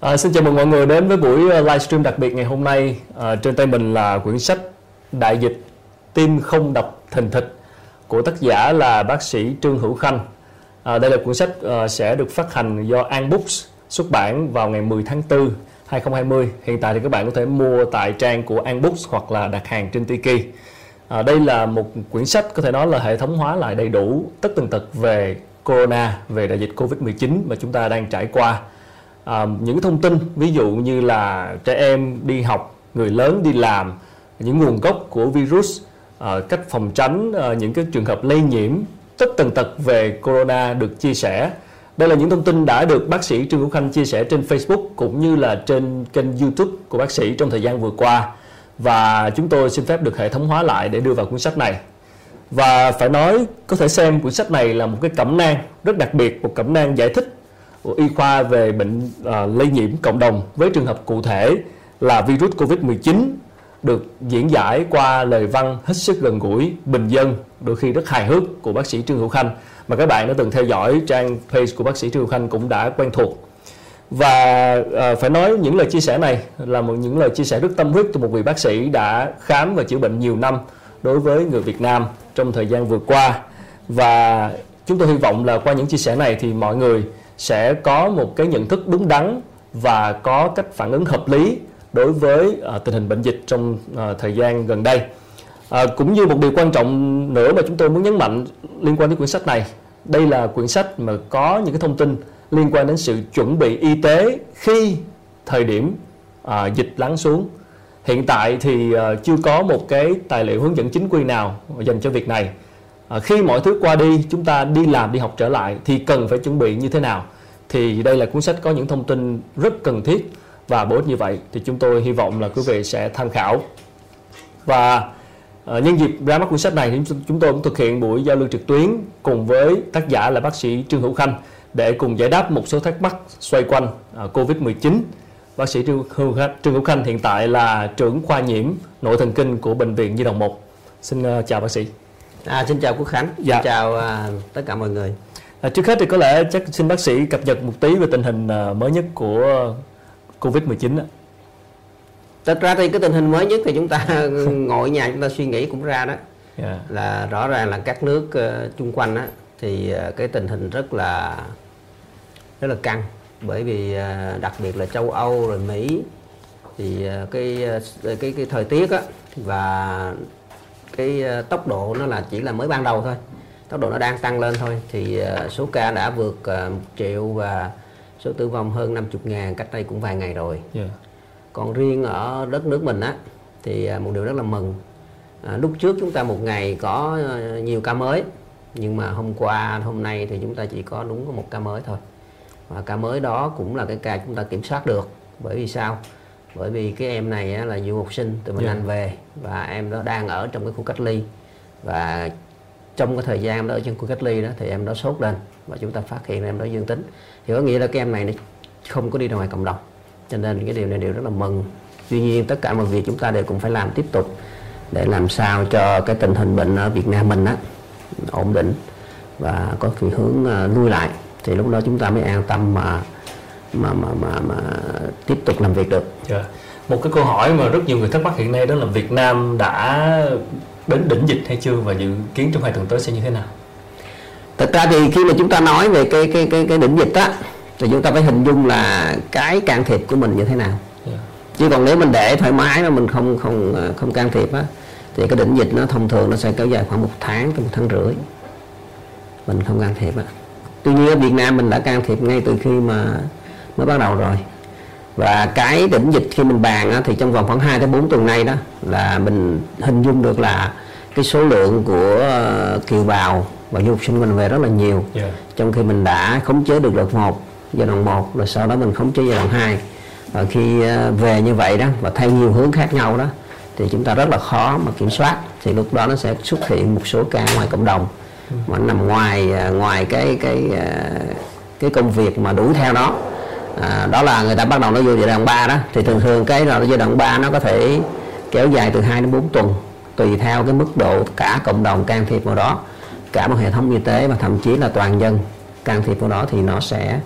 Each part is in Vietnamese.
À, xin chào mừng mọi người đến với buổi ờ, livestream đặc biệt ngày hôm nay. À, trên tay mình là quyển sách Đại dịch tim không đập thình thịch của tác giả là bác sĩ Trương Hữu Khanh. À, đây là cuốn sách uh, sẽ được phát hành do An Books xuất bản vào ngày 10 tháng 4 2020. Hiện tại thì các bạn có thể mua tại trang của An Books hoặc là đặt hàng trên Tiki. À, đây là một quyển sách có thể nói là hệ thống hóa lại đầy đủ tất tần tật về corona, về đại dịch Covid-19 mà chúng ta đang trải qua à, những thông tin ví dụ như là trẻ em đi học người lớn đi làm những nguồn gốc của virus à, cách phòng tránh à, những cái trường hợp lây nhiễm tất tần tật về corona được chia sẻ. Đây là những thông tin đã được bác sĩ Trương Hữu Khanh chia sẻ trên Facebook cũng như là trên kênh YouTube của bác sĩ trong thời gian vừa qua. Và chúng tôi xin phép được hệ thống hóa lại để đưa vào cuốn sách này. Và phải nói có thể xem cuốn sách này là một cái cẩm nang rất đặc biệt một cẩm nang giải thích y khoa về bệnh uh, lây nhiễm cộng đồng với trường hợp cụ thể là virus Covid-19 được diễn giải qua lời văn hết sức gần gũi, bình dân, đôi khi rất hài hước của bác sĩ Trương Hữu Khanh mà các bạn đã từng theo dõi trang page của bác sĩ Trương Hữu Khanh cũng đã quen thuộc. Và uh, phải nói những lời chia sẻ này là một những lời chia sẻ rất tâm huyết từ một vị bác sĩ đã khám và chữa bệnh nhiều năm đối với người Việt Nam trong thời gian vừa qua. Và chúng tôi hy vọng là qua những chia sẻ này thì mọi người sẽ có một cái nhận thức đúng đắn và có cách phản ứng hợp lý đối với uh, tình hình bệnh dịch trong uh, thời gian gần đây. À, cũng như một điều quan trọng nữa mà chúng tôi muốn nhấn mạnh liên quan đến quyển sách này, đây là quyển sách mà có những cái thông tin liên quan đến sự chuẩn bị y tế khi thời điểm à, dịch lắng xuống. Hiện tại thì à, chưa có một cái tài liệu hướng dẫn chính quy nào dành cho việc này à, khi mọi thứ qua đi chúng ta đi làm đi học trở lại thì cần phải chuẩn bị như thế nào? Thì đây là cuốn sách có những thông tin rất cần thiết và bổ ích như vậy thì chúng tôi hy vọng là quý vị sẽ tham khảo. Và à, nhân dịp ra mắt cuốn sách này thì chúng tôi cũng thực hiện buổi giao lưu trực tuyến cùng với tác giả là bác sĩ Trương Hữu Khanh để cùng giải đáp một số thắc mắc xoay quanh à, Covid-19 bác sĩ Trương Hữu, Khanh, Trương Hữu Khanh hiện tại là trưởng khoa nhiễm nội thần kinh của bệnh viện Nhi đồng 1 xin uh, chào bác sĩ. À, xin chào Quốc Khánh, dạ. xin chào à, tất cả mọi người. À, trước hết thì có lẽ chắc xin bác sĩ cập nhật một tí về tình hình à, mới nhất của Covid-19 Thật ra thì cái tình hình mới nhất thì chúng ta ngồi nhà chúng ta suy nghĩ cũng ra đó. Yeah. Dạ. Là rõ ràng là các nước uh, chung quanh á thì uh, cái tình hình rất là rất là căng bởi vì uh, đặc biệt là châu Âu rồi Mỹ thì uh, cái, uh, cái cái thời tiết á và cái ờ, tốc độ nó là chỉ là mới ban đầu thôi. Tốc độ nó đang tăng lên thôi. Thì ờ, số ca đã vượt ờ, một triệu và số tử vong hơn 50 ngàn cách đây cũng vài ngày rồi. Yeah. còn riêng ở đất nước mình á thì một điều rất là mừng. À, lúc trước chúng ta một ngày có nhiều ca mới. Nhưng mà hôm qua hôm nay thì chúng ta chỉ có đúng có một ca mới thôi. Và ca mới đó cũng là cái ca chúng ta kiểm soát được. Bởi vì sao bởi vì cái em này là du học sinh từ bên yeah. Anh về và em đó đang ở trong cái khu cách ly. Và trong cái thời gian đó ở trong khu cách ly đó thì em đó sốt lên và chúng ta phát hiện em đó dương tính. Thì có nghĩa là cái em này nó không có đi ra ngoài cộng đồng. Cho nên cái điều này điều rất là mừng. Tuy nhiên tất cả mọi việc chúng ta đều cũng phải làm tiếp tục để làm sao cho cái tình hình bệnh ở Việt Nam mình á ổn định và có cái hướng uh, lui lại. Thì lúc đó chúng ta mới an tâm mà mà mà mà, mà tiếp tục làm việc được. Yeah. Dạ. Một cái câu hỏi mà rất nhiều người thắc mắc hiện nay đó là Việt Nam đã đến đỉnh dịch hay chưa và dự kiến trong hai tuần tới sẽ như thế nào? Thật ra thì khi mà chúng ta nói về cái cái cái cái đỉnh dịch á thì chúng ta phải hình dung là cái can thiệp của mình như thế nào. Yeah. Dạ. Chứ còn nếu mình để thoải mái mà mình không không không can thiệp á thì cái đỉnh dịch nó thông thường nó sẽ kéo dài khoảng một tháng tới một tháng rưỡi mình không can thiệp á tuy nhiên ở Việt Nam mình đã can thiệp ngay từ khi mà mới bắt đầu rồi. Và cái đỉnh dịch khi mình bàn á, thì trong vòng khoảng 2 đến 4 tuần nay đó là mình hình dung được là cái số lượng của ờ, kiều bào và du học sinh mình về rất là nhiều. Yeah. trong khi mình đã khống chế được đợt 1 giai đoạn 1 rồi sau đó mình khống chế giai đoạn 2 và khi ờ, về như vậy đó và theo nhiều hướng khác nhau đó thì chúng ta rất là khó mà kiểm soát. Thì lúc đó nó sẽ xuất hiện một số ca ngoài cộng đồng. Ừ. mà nằm ngoài ờ, ngoài cái cái cái công việc mà đuổi theo đó à, đó là người ta bắt đầu nó vô giai đoạn 3 đó thì thường thường cái là giai đoạn 3 nó có thể kéo dài từ 2 đến 4 tuần tùy theo cái mức độ cả cộng đồng can thiệp vào đó cả một hệ thống y tế và thậm chí là toàn dân can thiệp vào đó thì nó sẽ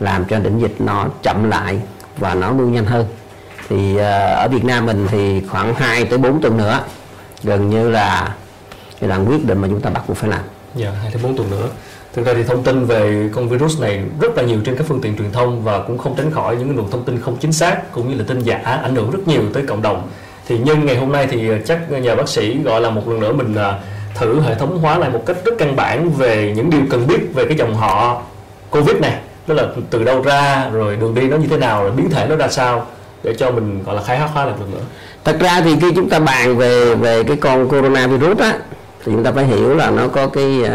làm cho đỉnh dịch nó chậm lại và nó lưu nhanh hơn thì à, ở Việt Nam mình thì khoảng 2 tới 4 tuần nữa gần như là cái đoạn quyết định mà chúng ta bắt buộc phải làm. Dạ, 2 tới 4 tuần nữa. Thực ra thì thông tin về con virus này rất là nhiều trên các phương tiện truyền thông và cũng không tránh khỏi những nguồn thông tin không chính xác cũng như là tin giả ảnh hưởng rất nhiều tới cộng đồng. Thì nhân ngày hôm nay thì ờ, chắc nhà bác sĩ gọi là một lần nữa mình ờ, thử hệ thống hóa lại một cách rất căn bản về những điều cần biết về cái dòng họ Covid này, tức là từ đâu ra, rồi đường đi nó như thế nào, rồi biến thể nó ra sao để cho mình gọi là khai thác hóa lại một lần nữa. Thật ra thì khi chúng ta bàn về về cái con coronavirus á thì chúng ta phải hiểu là nó có cái uh,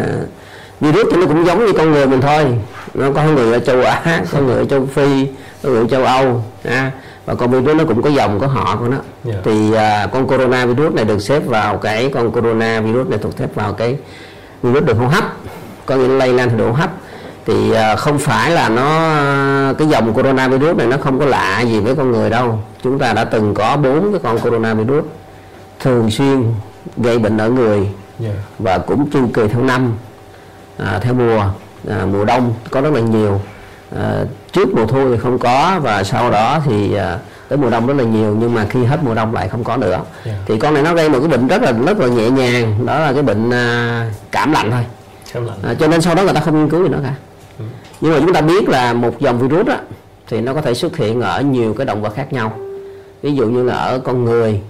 virus thì nó cũng giống như con người mình thôi nó có người ở châu Á có người ở châu Phi có người ở châu Âu à, và con virus nó cũng có dòng có họ của nó yeah. Dạ. thì uh, con corona virus này được xếp vào cái con corona virus này thuộc xếp vào cái virus đường hô hấp có nghĩa lây lan đường hô hấp thì uh, không phải là nó cái dòng corona virus này nó không có lạ gì với con người đâu chúng ta đã từng có bốn cái con corona virus thường xuyên gây bệnh ở người yeah. Dạ. và cũng chu kỳ theo năm à, theo mùa à, mùa đông có rất là nhiều à, trước mùa thu thì không có và sau đó thì à, tới mùa đông rất là nhiều nhưng mà khi hết mùa đông lại không có nữa yeah. Dạ. thì con này nó gây một cái bệnh rất là rất là nhẹ nhàng đó là cái bệnh à, cảm lạnh thôi À, cho nên sau đó người ta không nghiên cứu gì nữa cả ừ. nhưng mà chúng ta biết là một dòng virus á thì nó có thể xuất hiện ở nhiều cái động vật khác nhau ví dụ như là ở con người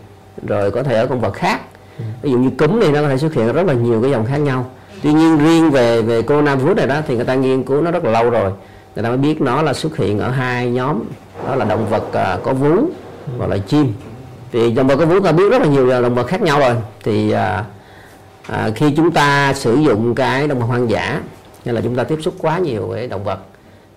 rồi có thể ở con vật khác ừ. ví dụ như cúm thì nó có thể xuất hiện rất là nhiều cái dòng khác nhau tuy nhiên riêng về về coronavirus này đó thì người ta nghiên cứu nó rất là lâu rồi. Người ta mới biết nó là xuất hiện ở hai nhóm. Đó là động vật uh, có vú và là chim. Thì động vật có vú ta biết rất là nhiều động vật khác nhau rồi. Thì uh, uh, khi chúng ta sử dụng cái động vật hoang dã hay là chúng ta tiếp xúc quá nhiều với động vật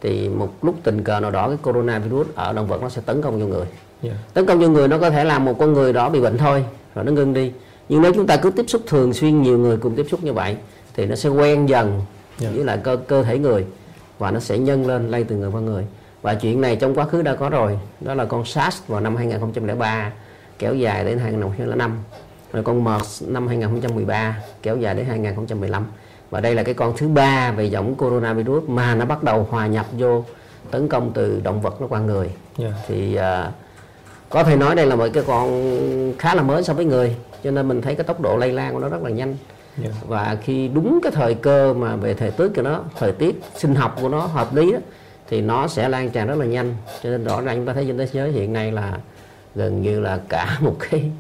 thì một lúc tình cờ nào đó cái coronavirus ở động vật nó sẽ tấn công vô người. Yeah. Tấn công vô người nó có thể làm một con người đó bị bệnh thôi rồi nó ngưng đi. Nhưng nếu chúng ta cứ tiếp xúc thường xuyên nhiều người cùng tiếp xúc như vậy thì nó sẽ quen dần yeah. Dạ. với lại cơ cơ thể người và nó sẽ nhân lên lây từ người qua người và chuyện này trong quá khứ đã có rồi đó là con SARS vào năm 2003 kéo dài đến 2005 rồi con MERS năm 2013 kéo dài đến 2015 và đây là cái con thứ ba về dòng coronavirus mà nó bắt đầu hòa nhập vô tấn công từ động vật nó qua người yeah. Dạ. thì uh, có thể nói đây là một cái con khá là mới so với người cho nên mình thấy cái tốc độ lây lan của nó rất là nhanh yeah. Dạ. và khi đúng cái thời cơ mà về thời tiết của nó thời tiết sinh học của nó hợp lý đó thì nó sẽ lan tràn rất là nhanh cho nên rõ ràng chúng ta thấy trên thế giới hiện nay là gần như là cả một cái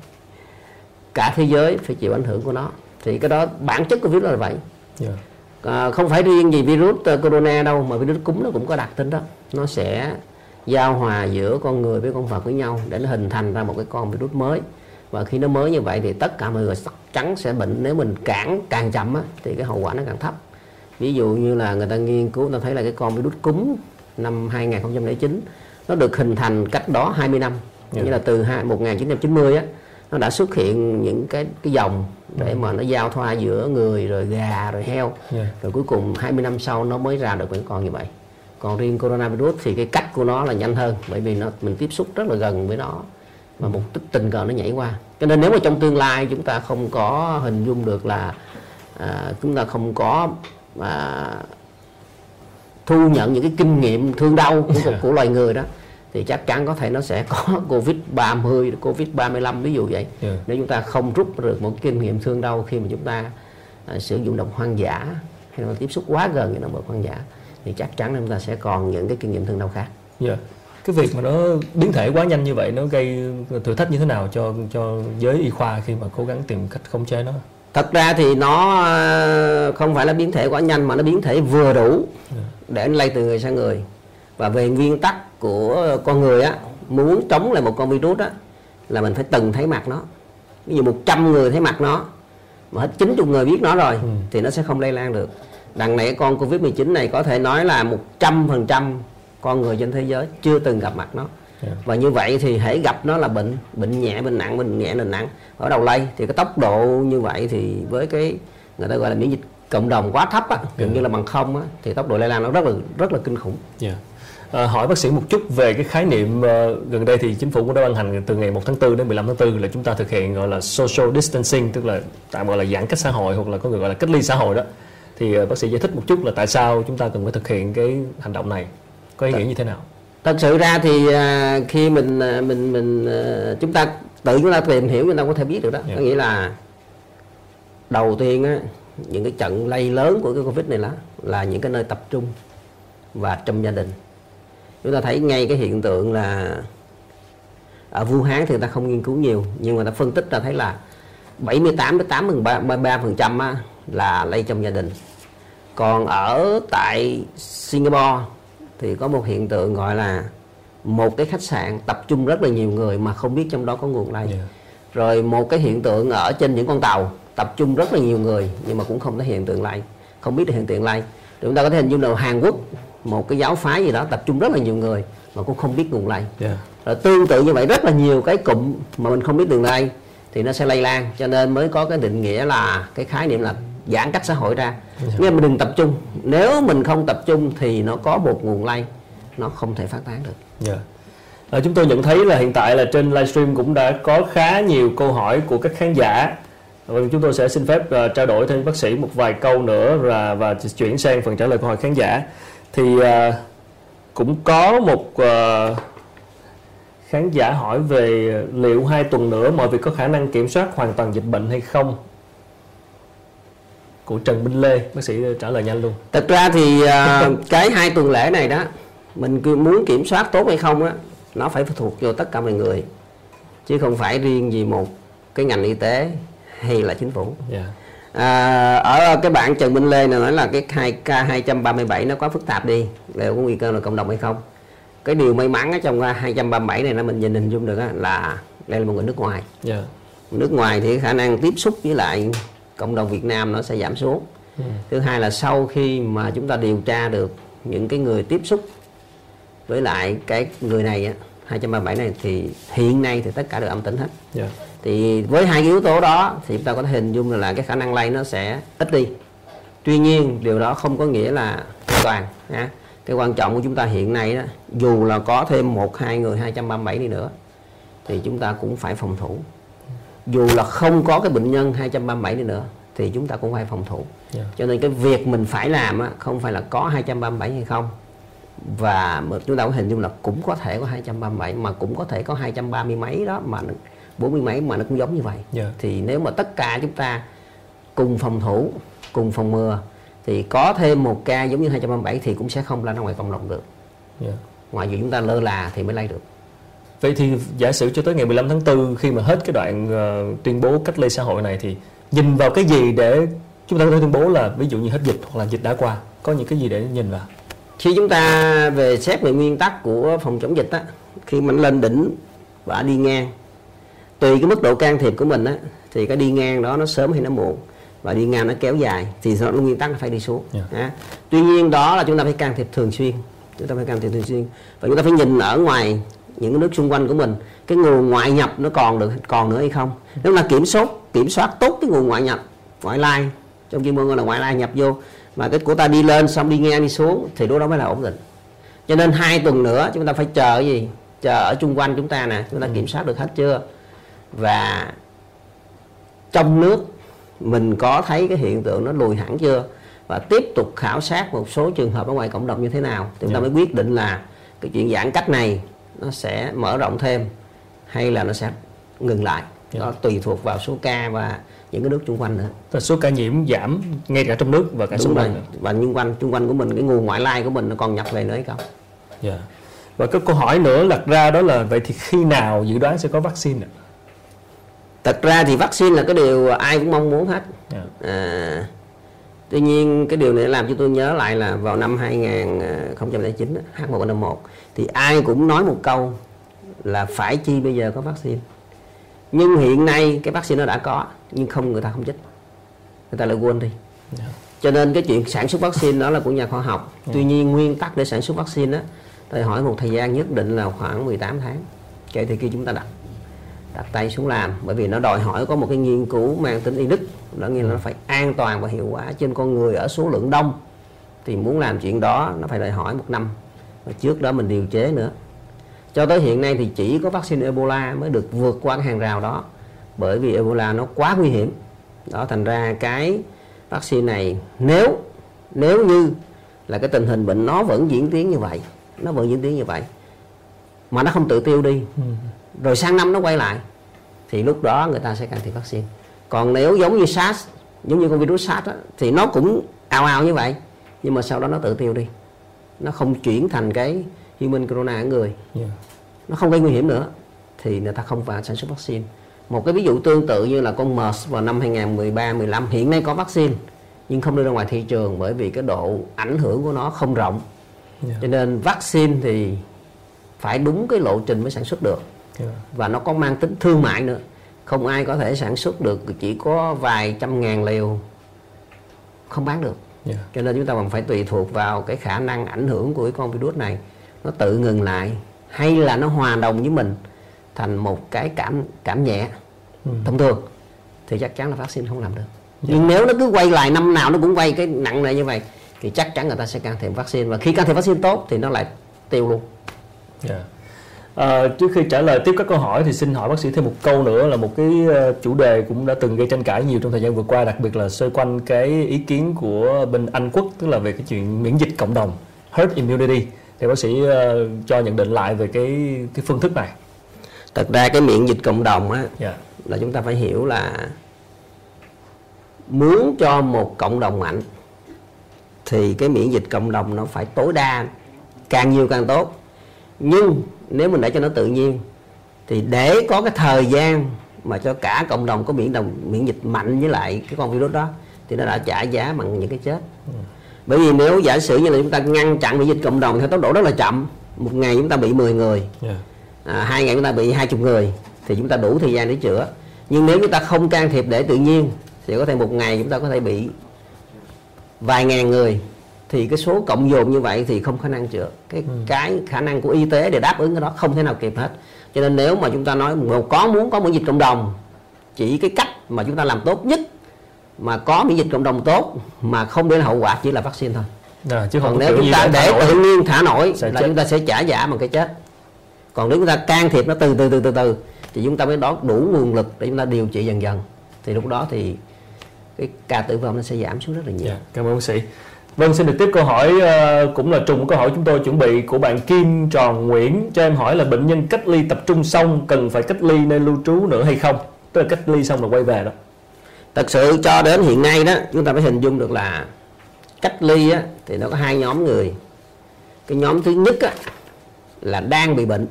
cả thế giới phải chịu ảnh hưởng của nó thì cái đó bản chất của virus là vậy yeah. Dạ. à, không phải riêng gì virus uh, corona đâu mà virus cúm nó cũng có đặc tính đó nó sẽ giao hòa giữa con người với con vật với nhau để nó hình thành ra một cái con virus mới và khi nó mới như vậy thì tất cả mọi người chắc chắn sẽ bệnh. Nếu mình cản càng chậm á, thì cái hậu quả nó càng thấp. Ví dụ như là người ta nghiên cứu ta thấy là cái con virus cúm năm 2009 nó được hình thành cách đó 20 năm. Yeah. như là từ 1990 á nó đã xuất hiện những cái cái dòng để mà nó giao thoa giữa người rồi gà rồi heo. Yeah. rồi cuối cùng 20 năm sau nó mới ra được những con như vậy. Còn riêng coronavirus thì cái cách của nó là nhanh hơn bởi vì nó mình tiếp xúc rất là gần với nó mà một tích tình cờ nó nhảy qua cho nên nếu mà trong tương lai chúng ta không có hình dung được là à, chúng ta không có à, thu nhận những cái kinh nghiệm thương đau của, của, của loài người đó thì chắc chắn có thể nó sẽ có Covid 30, Covid 35 ví dụ vậy. Yeah. Nếu chúng ta không rút được một kinh nghiệm thương đau khi mà chúng ta à, sử dụng động hoang dã hay là tiếp xúc quá gần với động vật hoang dã thì chắc chắn chúng ta sẽ còn những cái kinh nghiệm thương đau khác. Yeah cái việc mà nó biến thể quá nhanh như vậy nó gây thử thách như thế nào cho cho giới y khoa khi mà cố gắng tìm cách khống chế nó thật ra thì nó ờ, không phải là biến thể quá nhanh mà nó biến thể vừa đủ dạ. để lây từ người sang người và về nguyên tắc của con người á muốn chống lại một con virus á là mình phải từng thấy mặt nó ví dụ 100 người thấy mặt nó mà hết 90 người biết nó rồi ừ. thì nó sẽ không lây lan được đằng này con covid 19 này có thể nói là 100 phần trăm con người trên thế giới chưa từng gặp mặt nó yeah. và như vậy thì hãy gặp nó là bệnh bệnh nhẹ bệnh nặng bệnh nhẹ bệnh nặng ở đầu lây thì cái tốc độ như vậy thì với cái người ta gọi là miễn dịch cộng đồng quá thấp á gần yeah. như là bằng không á thì tốc độ lây lan nó rất là rất là kinh khủng yeah. À, hỏi bác sĩ một chút về cái khái niệm uh, gần đây thì chính phủ cũng đã ban hành từ ngày 1 tháng 4 đến 15 tháng 4 là chúng ta thực hiện gọi là social distancing tức là tạm gọi là giãn cách xã hội hoặc là có người gọi là cách ly xã hội đó thì uh, bác sĩ giải thích một chút là tại sao chúng ta cần phải thực hiện cái hành động này có ý nghĩa như thế nào? Thật sự ra thì à, khi mình à, mình mình à, chúng ta tự chúng ta tìm hiểu chúng ta có thể biết được đó. Yeah. có nghĩa là đầu tiên á những cái trận lây lớn của cái covid này là là những cái nơi tập trung và trong gia đình. Chúng ta thấy ngay cái hiện tượng là ở Vũ Hán thì người ta không nghiên cứu nhiều nhưng mà ta phân tích ra thấy là 78 đến 83 phần trăm là lây trong gia đình. Còn ở tại Singapore thì có một hiện tượng gọi là một cái khách sạn tập trung rất là nhiều người mà không biết trong đó có nguồn lây yeah. rồi một cái hiện tượng ở trên những con tàu tập trung rất là nhiều người nhưng mà cũng không thấy hiện tượng lây không biết được hiện tượng lây chúng ta có thể hình dung là Hàn Quốc một cái giáo phái gì đó tập trung rất là nhiều người mà cũng không biết nguồn lây yeah. rồi tương tự như vậy rất là nhiều cái cụm mà mình không biết đường lây thì nó sẽ lây lan cho nên mới có cái định nghĩa là cái khái niệm là giãn cách xã hội ra yeah. là mình đừng tập trung nếu mình không tập trung thì nó có một nguồn lây nó không thể phát tán được yeah. À, chúng tôi nhận thấy là hiện tại là trên livestream cũng đã có khá nhiều câu hỏi của các khán giả Vâng, chúng tôi sẽ xin phép uh, trao đổi thêm bác sĩ một vài câu nữa và và chuyển sang phần trả lời câu hỏi khán giả. Thì uh, cũng có một uh, khán giả hỏi về liệu hai tuần nữa mọi việc có khả năng kiểm soát hoàn toàn dịch bệnh hay không? Của Trần Minh Lê, bác sĩ trả lời nhanh luôn. Thật ra thì uh, cái hai tuần lễ này đó, mình muốn kiểm soát tốt hay không á, nó phải thuộc vô tất cả mọi người, chứ không phải riêng gì một cái ngành y tế hay là chính phủ yeah. Dạ. à, ở cái bạn Trần Minh Lê này nói là cái hai k 237 nó quá phức tạp đi liệu có nguy cơ là cộng đồng hay không cái điều may mắn ở trong 237 này là mình nhìn hình dung được là đây là một người nước ngoài yeah. Dạ. nước ngoài thì khả năng tiếp xúc với lại cộng đồng Việt Nam nó sẽ giảm xuống mm. thứ hai là sau khi mà chúng ta điều tra được những cái người tiếp xúc với lại cái người này á 237 này thì hiện nay thì tất cả đều âm tính hết yeah. Dạ thì với hai cái yếu tố đó thì chúng ta có thể hình dung là cái khả năng lây nó sẽ ít đi tuy nhiên điều đó không có nghĩa là toàn ha. cái quan trọng của chúng ta hiện nay đó dù là có thêm một hai người 237 đi nữa thì chúng ta cũng phải phòng thủ dù là không có cái bệnh nhân 237 đi nữa thì chúng ta cũng phải phòng thủ yeah. cho nên cái việc mình phải làm á, không phải là có 237 hay không và chúng ta có hình dung là cũng có thể có 237 mà cũng có thể có 230 mấy đó mà bốn mươi mấy mà nó cũng giống như vậy yeah. Dạ. thì nếu mà tất cả chúng ta cùng phòng thủ cùng phòng mưa thì có thêm một ca giống như 237 thì cũng sẽ không ra ngoài cộng đồng được yeah. Dạ. ngoài việc chúng ta lơ là thì mới lây được Vậy thì giả sử cho tới ngày 15 tháng 4 khi mà hết cái đoạn uh, tuyên bố cách ly xã hội này thì nhìn vào cái gì để chúng ta có thể tuyên bố là ví dụ như hết dịch hoặc là dịch đã qua có những cái gì để nhìn vào khi chúng ta về xét về nguyên tắc của phòng chống dịch á khi mình lên đỉnh và đi ngang tùy cái mức độ can thiệp của mình á thì cái đi ngang đó nó sớm hay nó muộn và đi ngang nó kéo dài thì nó nguyên tắc nó phải đi xuống yeah. Dạ. tuy nhiên đó là chúng ta phải can thiệp thường xuyên chúng ta phải can thiệp thường xuyên và chúng ta phải nhìn ở ngoài những nước xung quanh của mình cái nguồn ngoại nhập nó còn được còn nữa hay không? Nếu là kiểm soát kiểm soát tốt cái nguồn ngoại nhập ngoại lai trong chuyên môn gọi là ngoại lai nhập vô mà cái của ta đi lên xong đi ngang đi xuống thì lúc đó mới là ổn định. Cho nên hai tuần nữa chúng ta phải chờ cái gì? Chờ ở chung quanh chúng ta nè chúng ta ừ. kiểm soát được hết chưa? Và trong nước mình có thấy cái hiện tượng nó lùi hẳn chưa? Và tiếp tục khảo sát một số trường hợp ở ngoài cộng đồng như thế nào? Thì chúng ta dạ. mới quyết định là cái chuyện giãn cách này nó sẽ mở rộng thêm hay là nó sẽ ngừng lại yeah. Dạ. đó tùy thuộc vào số ca và những cái nước xung quanh nữa và số ca nhiễm giảm ngay cả trong nước và cả xung quanh và xung quanh xung quanh của mình cái nguồn ngoại lai của mình nó còn nhập về nữa hay không yeah. Dạ. và cái câu hỏi nữa đặt ra đó là vậy thì khi nào dự đoán sẽ có vaccine ạ? thật ra thì vaccine là cái điều ai cũng mong muốn hết yeah. Dạ. à, tuy nhiên cái điều này làm cho tôi nhớ lại là vào năm 2009 H1N1 thì ai cũng nói một câu là phải chi bây giờ có vaccine nhưng hiện nay cái vaccine nó đã có nhưng không người ta không chích người ta lại quên đi yeah. Dạ. cho nên cái chuyện sản xuất vaccine đó là của nhà khoa học yeah. Dạ. tuy nhiên nguyên tắc để sản xuất vaccine đó tôi hỏi một thời gian nhất định là khoảng 18 tháng kể từ khi chúng ta đặt đặt tay xuống làm bởi vì nó đòi hỏi có một cái nghiên cứu mang tính y đức đó nghĩa là nó phải an toàn và hiệu quả trên con người ở số lượng đông thì muốn làm chuyện đó nó phải đòi hỏi một năm trước đó mình điều chế nữa. Cho tới hiện nay thì chỉ có vaccine Ebola mới được vượt qua cái hàng rào đó. Bởi vì Ebola nó quá nguy hiểm. Đó thành ra cái vaccine này nếu nếu như là cái tình hình bệnh nó vẫn diễn tiến như vậy nó vẫn diễn tiến như vậy mà nó không tự tiêu đi ừ. rồi sang năm nó quay lại thì lúc đó người ta sẽ can thiệp vaccine. Còn nếu giống như SARS giống như con virus SARS đó, thì nó cũng ào ào như vậy nhưng mà sau đó nó tự tiêu đi nó không chuyển thành cái human corona ở người yeah. nó không gây nguy hiểm nữa thì người ta không phải sản xuất vaccine một cái ví dụ tương tự như là con MERS vào năm 2013 15 hiện nay có vaccine nhưng không đưa ra ngoài thị trường bởi vì cái độ ảnh hưởng của nó không rộng yeah. cho nên vaccine thì phải đúng cái lộ trình mới sản xuất được yeah. và nó có mang tính thương mại nữa không ai có thể sản xuất được chỉ có vài trăm ngàn liều không bán được yeah. cho nên chúng ta còn phải tùy thuộc vào cái khả năng ảnh hưởng của cái con virus này nó tự ngừng lại hay là nó hòa đồng với mình thành một cái cảm cảm nhẹ ừ. thông thường thì chắc chắn là vaccine không làm được yeah. nhưng nếu nó cứ quay lại năm nào nó cũng quay cái nặng này như vậy thì chắc chắn người ta sẽ can thiệp vaccine và khi can thiệp vaccine tốt thì nó lại tiêu luôn yeah. À, trước khi trả lời tiếp các câu hỏi thì xin hỏi bác sĩ thêm một câu nữa là một cái ờ, chủ đề cũng đã từng gây tranh cãi nhiều trong thời gian vừa qua đặc biệt là xoay quanh cái ý kiến của bên Anh quốc tức là về cái chuyện miễn dịch cộng đồng herd immunity thì bác sĩ uh, cho nhận định lại về cái cái phương thức này thật ra cái miễn dịch cộng đồng á yeah. Dạ. là chúng ta phải hiểu là muốn cho một cộng đồng mạnh thì cái miễn dịch cộng đồng nó phải tối đa càng nhiều càng tốt nhưng nếu mình để cho nó tự nhiên thì để có cái thời gian mà cho cả cộng đồng có miễn đồng miễn dịch mạnh với lại cái con virus đó thì nó đã trả giá bằng những cái chết ừ. bởi vì nếu giả sử như là chúng ta ngăn chặn miễn dịch cộng đồng theo tốc độ rất là chậm một ngày chúng ta bị 10 người yeah. à, hai ngày chúng ta bị hai chục người thì chúng ta đủ thời gian để chữa nhưng nếu chúng ta không can thiệp để tự nhiên thì có thể một ngày chúng ta có thể bị vài ngàn người thì cái số cộng dồn như vậy thì không khả năng chữa cái ừ. cái khả năng của y tế để đáp ứng cái đó không thể nào kịp hết cho nên nếu mà chúng ta nói có muốn có miễn dịch cộng đồng chỉ cái cách mà chúng ta làm tốt nhất mà có miễn dịch cộng đồng tốt mà không để hậu quả chỉ là vaccine thôi à, chứ còn nếu chúng ta để tự nhiên thả nổi là chết. chúng ta sẽ trả giả bằng cái chết còn nếu chúng ta can thiệp nó từ từ từ từ từ thì chúng ta mới đó đủ nguồn lực để chúng ta điều trị dần dần thì lúc đó thì cái ca tử vong nó sẽ giảm xuống rất là nhiều. Yeah, dạ, cảm ơn bác sĩ. Vâng, xin được tiếp câu hỏi uh, cũng là trùng câu hỏi chúng tôi chuẩn bị của bạn Kim Tròn Nguyễn cho em hỏi là bệnh nhân cách ly tập trung xong cần phải cách ly nơi lưu trú nữa hay không? Tức là cách ly xong rồi quay về đó. Thật sự cho đến hiện nay đó chúng ta phải hình dung được là cách ly á, thì nó có hai nhóm người. Cái nhóm thứ nhất á, là đang bị bệnh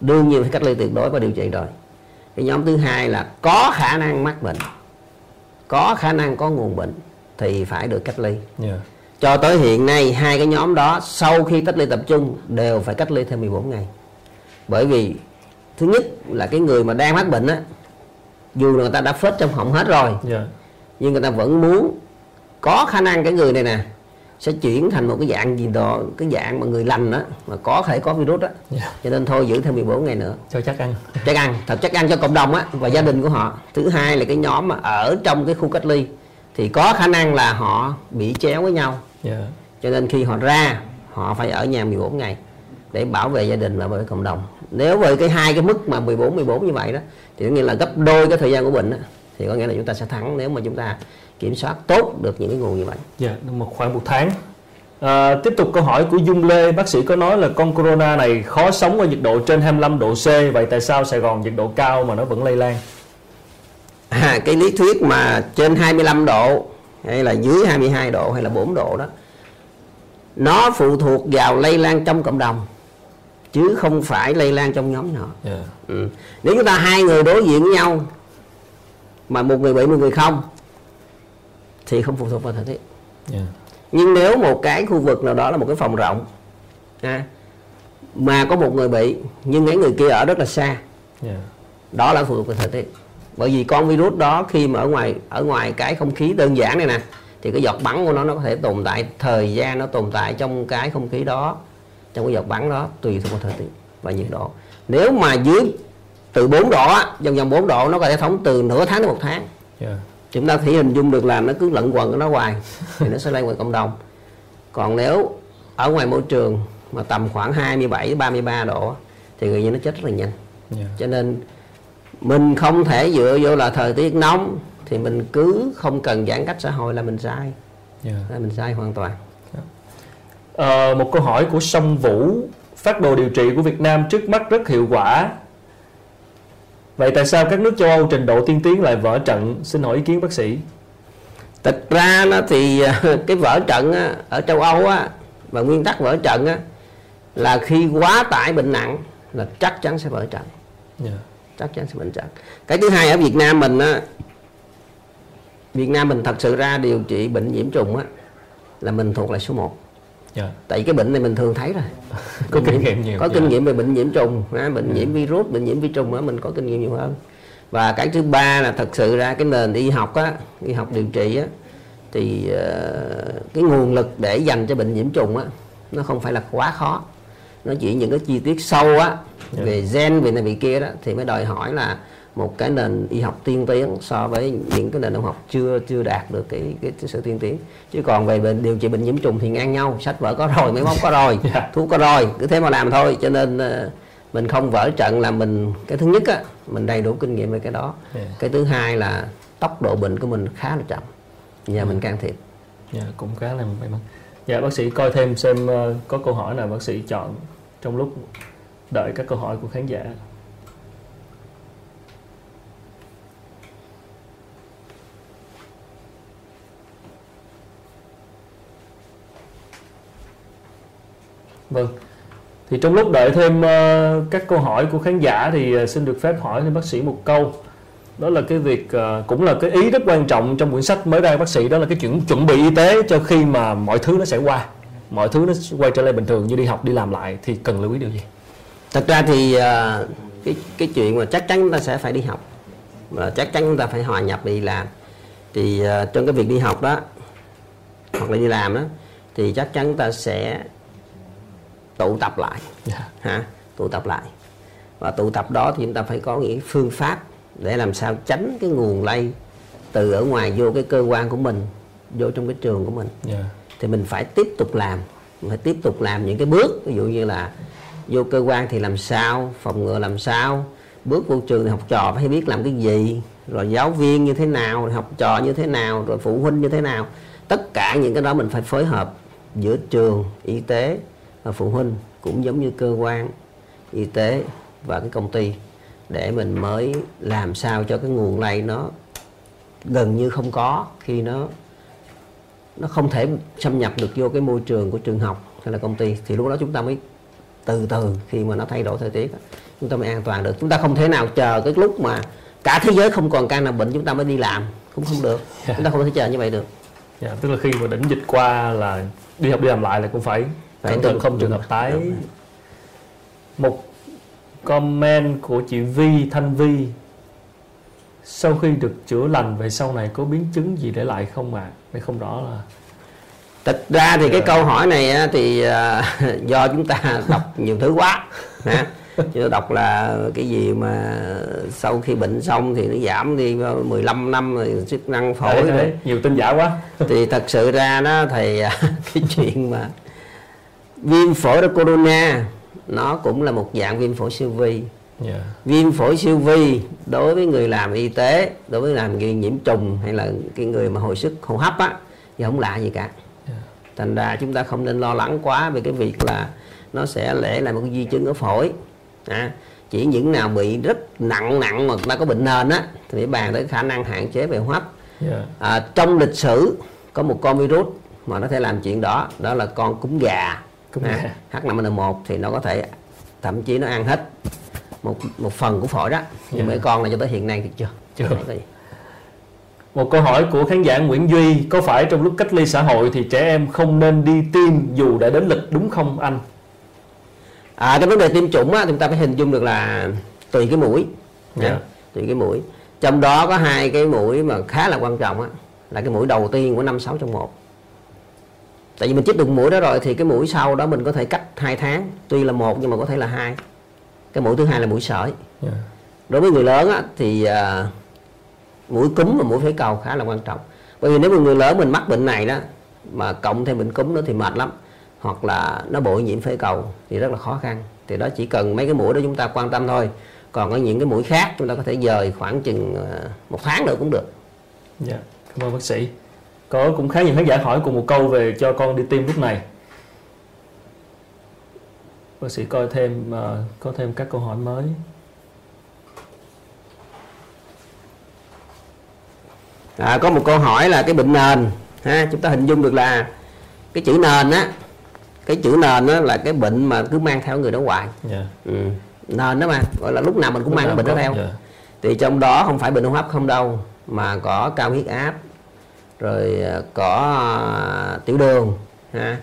đương nhiên phải cách ly tuyệt đối và điều trị rồi. Cái nhóm thứ hai là có khả năng mắc bệnh, có khả năng có nguồn bệnh thì phải được cách ly. Yeah cho tới hiện nay hai cái nhóm đó sau khi cách ly tập trung đều phải cách ly thêm 14 ngày bởi vì thứ nhất là cái người mà đang mắc bệnh á dù là người ta đã phết trong họng hết rồi yeah. Dạ. nhưng người ta vẫn muốn có khả năng cái người này nè sẽ chuyển thành một cái dạng gì đó cái dạng mà người lành đó mà có thể có virus đó yeah. Dạ. cho nên thôi giữ thêm 14 ngày nữa cho chắc ăn chắc ăn thật chắc ăn cho cộng đồng á và gia đình của họ thứ hai là cái nhóm mà ở trong cái khu cách ly thì có khả năng là họ bị chéo với nhau yeah. Dạ. cho nên khi họ ra họ phải ở nhà 14 ngày để bảo vệ gia đình và bảo vệ cộng đồng nếu với cái hai cái mức mà 14 14 như vậy đó thì có nghĩa là gấp đôi cái thời gian của bệnh đó, thì có nghĩa là chúng ta sẽ thắng nếu mà chúng ta kiểm soát tốt được những cái nguồn như vậy. Dạ, yeah, một khoảng một tháng. À, tiếp tục câu hỏi của Dung Lê, bác sĩ có nói là con corona này khó sống ở nhiệt độ trên 25 độ C, vậy tại sao Sài Gòn nhiệt độ cao mà nó vẫn lây lan? À, cái lý thuyết mà trên 25 độ hay là dưới 22 độ hay là 4 độ đó nó phụ thuộc vào lây lan trong cộng đồng chứ không phải lây lan trong nhóm nhỏ yeah. ừ. nếu chúng ta hai người đối diện với nhau mà một người bị một người không thì không phụ thuộc vào thời tiết yeah. nhưng nếu một cái khu vực nào đó là một cái phòng rộng à, mà có một người bị nhưng mấy người kia ở rất là xa yeah. đó là phụ thuộc vào thời tiết bởi vì con virus đó khi mà ở ngoài ở ngoài cái không khí đơn giản này nè thì cái giọt bắn của nó nó có thể tồn tại thời gian nó tồn tại trong cái không khí đó trong cái giọt bắn đó tùy thuộc vào thời tiết và nhiệt độ nếu mà dưới từ 4 độ vòng vòng 4 độ nó có thể thống từ nửa tháng đến một tháng yeah. chúng ta thể hình dung được là nó cứ lẫn quần của nó hoài thì nó sẽ lây ngoài cộng đồng còn nếu ở ngoài môi trường mà tầm khoảng 27 33 độ thì người dân nó chết rất là nhanh yeah. cho nên mình không thể dựa vô là thời tiết nóng thì mình cứ không cần giãn cách xã hội là mình sai yeah. Dạ. là mình sai hoàn toàn yeah. Dạ. à, một câu hỏi của sông vũ phát đồ điều trị của Việt Nam trước mắt rất hiệu quả. Vậy tại sao các nước châu Âu trình độ tiên tiến lại vỡ trận? Xin hỏi ý kiến bác sĩ. Thực ra nó thì cái vỡ trận ở châu Âu á, và nguyên tắc vỡ trận á, là khi quá tải bệnh nặng là chắc chắn sẽ vỡ trận. Yeah. Dạ. Chắc chắn sẽ vỡ trận. Cái thứ hai ở Việt Nam mình á, Việt Nam mình thật sự ra điều trị bệnh nhiễm trùng á là mình thuộc lại số 1 yeah. Dạ. tại cái bệnh này mình thường thấy rồi có kinh nghiệm nhiều có kinh nghiệm về bệnh nhiễm trùng bệnh yeah. nhiễm virus bệnh nhiễm vi trùng á mình có kinh nghiệm nhiều hơn và cái thứ ba là thật sự ra cái nền y học á y học điều trị á thì uh, cái nguồn lực để dành cho bệnh nhiễm trùng á nó không phải là quá khó nó chỉ những cái chi tiết sâu á yeah. Dạ. về gen về này về kia đó thì mới đòi hỏi là một cái nền y học tiên tiến so với những cái nền y học chưa chưa đạt được cái, cái, cái sự tiên tiến chứ còn về bệnh điều trị bệnh nhiễm trùng thì ngang nhau sách vở có rồi máy móc có rồi yeah. Dạ. thuốc có rồi cứ thế mà làm thôi cho nên uh, mình không vỡ trận là mình cái thứ nhất á mình đầy đủ kinh nghiệm về cái đó yeah. Dạ. cái thứ hai là tốc độ bệnh của mình khá là chậm nhờ yeah. mình can thiệp dạ yeah, cũng khá là may mắn dạ bác sĩ coi thêm xem uh, có câu hỏi nào bác sĩ chọn trong lúc đợi các câu hỏi của khán giả Vâng. Thì trong lúc đợi thêm uh, các câu hỏi của khán giả thì uh, xin được phép hỏi lên bác sĩ một câu. Đó là cái việc uh, cũng là cái ý rất quan trọng trong quyển sách mới ra bác sĩ đó là cái chuyện chuẩn bị y tế cho khi mà mọi thứ nó sẽ qua. Mọi thứ nó quay trở lại bình thường như đi học đi làm lại thì cần lưu ý điều gì? Thật ra thì uh, cái cái chuyện mà chắc chắn chúng ta sẽ phải đi học và chắc chắn chúng ta phải hòa nhập đi làm thì uh, trong cái việc đi học đó hoặc là đi làm đó thì chắc chắn chúng ta sẽ tụ tập lại yeah. Dạ. ha tụ tập lại và tụ tập đó thì chúng ta phải có những phương pháp để làm sao tránh cái nguồn lây từ ở ngoài vô cái cơ quan của mình vô trong cái trường của mình yeah. Dạ. thì mình phải tiếp tục làm mình phải tiếp tục làm những cái bước ví dụ như là vô cơ quan thì làm sao? Phòng ngừa làm sao? Bước vô trường thì học trò phải biết làm cái gì? Rồi giáo viên như thế nào? Rồi học trò như thế nào? Rồi phụ huynh như thế nào? Tất cả những cái đó mình phải phối hợp giữa trường, y tế và phụ huynh, cũng giống như cơ quan, y tế và cái công ty, để mình mới làm sao cho cái nguồn lây nó gần như không có, khi nó nó không thể xâm nhập được vô cái môi trường của trường học hay là công ty. Thì lúc đó chúng ta mới từ từ khi mà nó thay đổi thời tiết chúng ta mới an toàn được. Chúng ta không thể nào chờ cái lúc mà cả thế giới không còn ca nào bệnh chúng ta mới đi làm. Cũng không được. Yeah. chúng ta không thể chờ như vậy được. Yeah, tức là khi mà đỉnh dịch qua là đi học đi làm lại là cũng phải cẩn thận không trường hợp tái. Một comment của chị Vi Thanh Vi. Sau khi được chữa lành về sau này có biến chứng gì để lại không ạ? À? Để không rõ là Thật ra thì cái câu hỏi này thì à, do chúng ta đọc nhiều thứ quá ha. Chứ đọc là cái gì mà sau khi bệnh xong thì nó giảm đi 15 năm rồi chức năng phổi đấy, đấy. nhiều tin giả quá thì thật sự ra đó thì à, cái chuyện mà viêm phổi corona nó cũng là một dạng viêm phổi siêu vi yeah. Dạ. viêm phổi siêu vi đối với người làm y tế đối với làm người nhiễm trùng hay là cái người mà hồi sức hô hấp á thì không lạ gì cả. Dạ. Thành ra chúng ta không nên lo lắng quá về cái việc là nó sẽ lễ lại một cái di chứng ở phổi à, chỉ những nào bị rất nặng nặng mà ta có bệnh nền á thì phải bàn tới khả năng hạn chế về hô hấp yeah. Dạ. à, trong lịch sử có một con virus mà nó thể làm chuyện đó đó là con cúm gà Cúm à, H5N1 thì nó có thể thậm chí nó ăn hết một một phần của phổi đó nhưng yeah. Dạ. mấy con này cho tới hiện nay thì chưa chưa gì một câu hỏi của khán giả Nguyễn Duy có phải trong lúc cách ly xã hội thì trẻ em không nên đi tiêm dù đã đến lịch đúng không anh à cái vấn đề tiêm chủng á chúng ta phải hình dung được là tùy cái mũi yeah. Dạ. tùy cái mũi trong đó có hai cái mũi mà khá là quan trọng á là cái mũi đầu tiên của năm sáu trong một tại vì mình chích được mũi đó rồi thì cái mũi sau đó mình có thể cách hai tháng tuy là một nhưng mà có thể là hai cái mũi thứ hai là mũi sởi yeah. Dạ. đối với người lớn á, thì uh, mũi cúm và mũi phế cầu khá là quan trọng. Bởi vì nếu mà người lớn mình mắc bệnh này đó mà cộng thêm bệnh cúm nữa thì mệt lắm hoặc là nó bội nhiễm phế cầu thì rất là khó khăn. Thì đó chỉ cần mấy cái mũi đó chúng ta quan tâm thôi. Còn có những cái mũi khác chúng ta có thể dời khoảng chừng ờ, một tháng nữa cũng được. Dạ cảm ơn bác sĩ. Có cũng khá nhiều khán giả hỏi cùng một câu về cho con đi tiêm lúc này. Bác sĩ coi thêm uh, có thêm các câu hỏi mới. À, có một câu hỏi là cái bệnh nền ha chúng ta hình dung được là cái chữ nền á cái chữ nền á là cái bệnh mà cứ mang theo người đó hoài yeah. Dạ. ừ. nền đó mà gọi là lúc nào mình cũng lúc mang cái bệnh đó theo yeah. Dạ. thì trong đó không phải bệnh hô hấp không đâu mà có cao huyết áp rồi à, có à, tiểu đường ha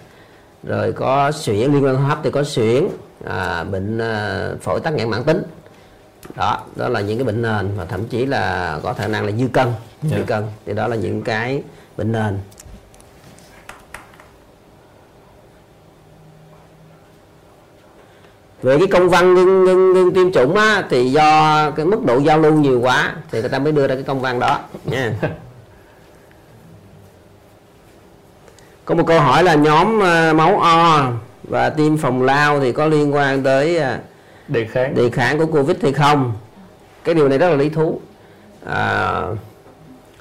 rồi có suyễn liên quan hô hấp thì có suyễn à, bệnh à, phổi tắc nghẽn mãn tính đó đó là những cái bệnh nền và thậm chí là có khả năng là dư cân yeah. dư dạ. cân thì đó là những cái bệnh nền về cái công văn ngưng, ngưng, ngưng tiêm chủng á, thì do cái mức độ giao lưu nhiều quá thì người ta mới đưa ra cái công văn đó nha có một câu hỏi là nhóm uh, máu O và tiêm phòng lao thì có liên quan tới uh, đề kháng. Đề kháng của covid hay không? Cái điều này rất là lý thú. À,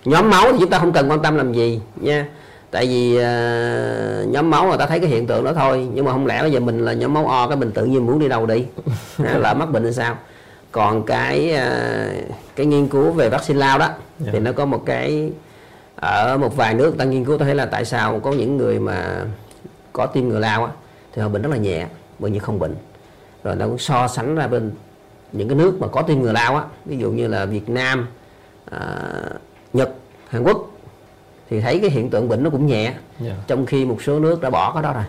nhóm máu thì chúng ta không cần quan tâm làm gì nha. Tại vì uh, nhóm máu người ta thấy cái hiện tượng đó thôi. Nhưng mà không lẽ bây giờ mình là nhóm máu o cái mình tự nhiên muốn đi đâu đi? Là mắc bệnh hay sao? Còn cái uh, cái nghiên cứu về vaccine lao đó yeah. Dạ. thì nó có một cái ở một vài nước ta nghiên cứu thấy là tại sao có những người mà có tiêm ngừa lao á thì họ bệnh rất là nhẹ bởi như không bệnh rồi nó cũng so sánh ra bên những cái nước mà có tiêm ngừa lao á. Ví dụ như là Việt Nam à, Nhật Hàn Quốc. Thì thấy cái hiện tượng bệnh nó cũng nhẹ. Yeah. Dạ. trong khi một số nước đã bỏ cái đó rồi.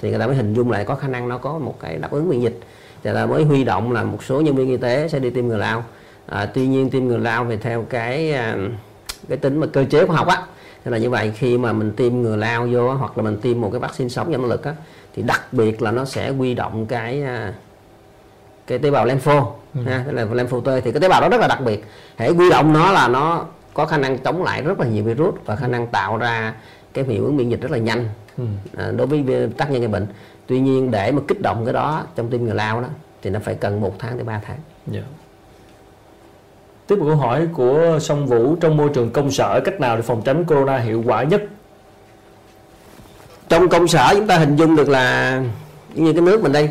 Thì người ta mới hình dung lại có khả năng nó có một cái đáp ứng miễn dịch. Thì là mới huy động là một số nhân viên y tế sẽ đi tiêm ngừa lao à, tuy nhiên tiêm ngừa lao thì theo cái à, cái tính mà cơ chế khoa học á thế là như vậy. Khi mà mình tiêm ngừa lao vô hoặc là mình tiêm một cái vaccine sống giảm lực á thì đặc biệt là nó sẽ huy động cái à, cái tế bào lympho ừ. ha tức là lympho T thì cái tế bào đó rất là đặc biệt hãy huy động nó là nó có khả năng chống lại rất là nhiều virus và khả năng tạo ra cái hiệu ứng miễn dịch rất là nhanh ừ. à, đối với tác nhân gây bệnh tuy nhiên để mà kích động cái đó trong tim người lao đó thì nó phải cần một tháng tới 3 tháng yeah. Dạ. tiếp một câu hỏi của song vũ trong môi trường công sở cách nào để phòng tránh corona hiệu quả nhất trong công sở chúng ta hình dung được là như cái nước mình đây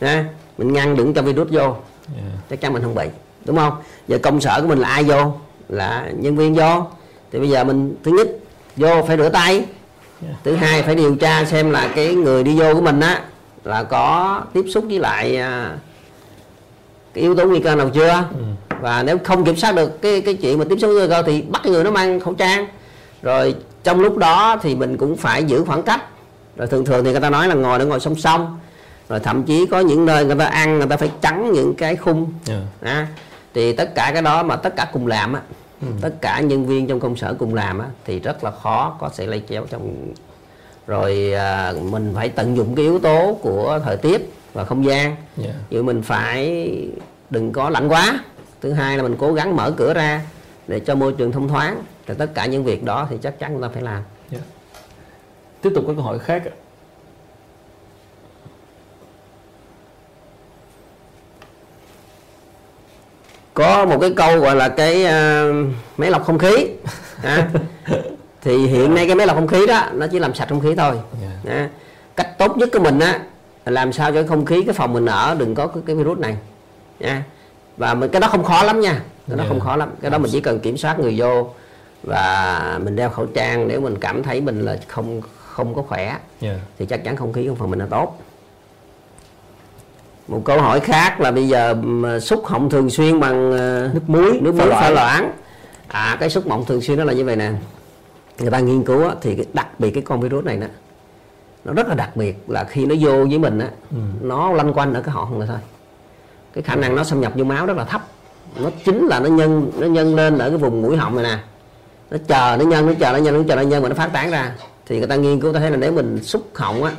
ha mình ngăn đừng cho virus vô. Yeah. chắc chắn mình không bị đúng không? Giờ công sở của mình là ai vô? Là nhân viên vô. Thì bây giờ mình thứ nhất vô phải rửa tay. Yeah. thứ hai phải điều tra xem là cái người đi vô của mình á là có tiếp xúc với lại à, cái yếu tố nguy cơ nào chưa? Ừ. và nếu không kiểm soát được cái cái chuyện mà tiếp xúc nguy cơ thì bắt cái người nó mang khẩu trang. Rồi trong lúc đó thì mình cũng phải giữ khoảng cách. Rồi thường thường thì người ta nói là ngồi để ngồi song song rồi thậm chí có những nơi người ta ăn người ta phải trắng những cái khung yeah. à, thì tất cả cái đó mà tất cả cùng làm á ừ. tất cả nhân viên trong công sở cùng làm á thì rất là khó có sự lây chéo trong rồi à, mình phải tận dụng cái yếu tố của thời tiết và không gian yeah. Dạ. như mình phải đừng có lạnh quá thứ hai là mình cố gắng mở cửa ra để cho môi trường thông thoáng thì tất cả những việc đó thì chắc chắn chúng ta phải làm yeah. Dạ. tiếp tục có câu hỏi khác có một cái câu gọi là cái uh, máy lọc không khí. À, thì hiện nay cái máy lọc không khí đó nó chỉ làm sạch không khí thôi. Yeah. à, cách tốt nhất của mình á là làm sao cho không khí cái phòng mình ở đừng có cái, virus này. Nha. Và mình cái đó không khó lắm nha. Cái đó yeah. không khó lắm. Cái đó mình chỉ cần kiểm soát người vô và mình đeo khẩu trang nếu mình cảm thấy mình là không không có khỏe. Yeah. thì chắc chắn không khí trong phòng mình là tốt một câu hỏi khác là bây giờ xúc họng thường xuyên bằng ờ, nước muối nước muối pha loãng. à cái xúc họng thường xuyên đó là như vậy nè. Người ta nghiên cứu á, thì đặc biệt cái con virus này đó nó rất là đặc biệt là khi nó vô với mình á ừ. nó lanh quanh ở cái họng này thôi. Cái khả năng nó xâm nhập vô máu rất là thấp. Nó chính là nó nhân nó nhân lên ở cái vùng mũi họng này nè. Nó chờ nó nhân nó chờ nó nhân nó chờ nó nhân mà nó phát tán ra. Thì người ta nghiên cứu ta thấy là nếu mình xúc họng á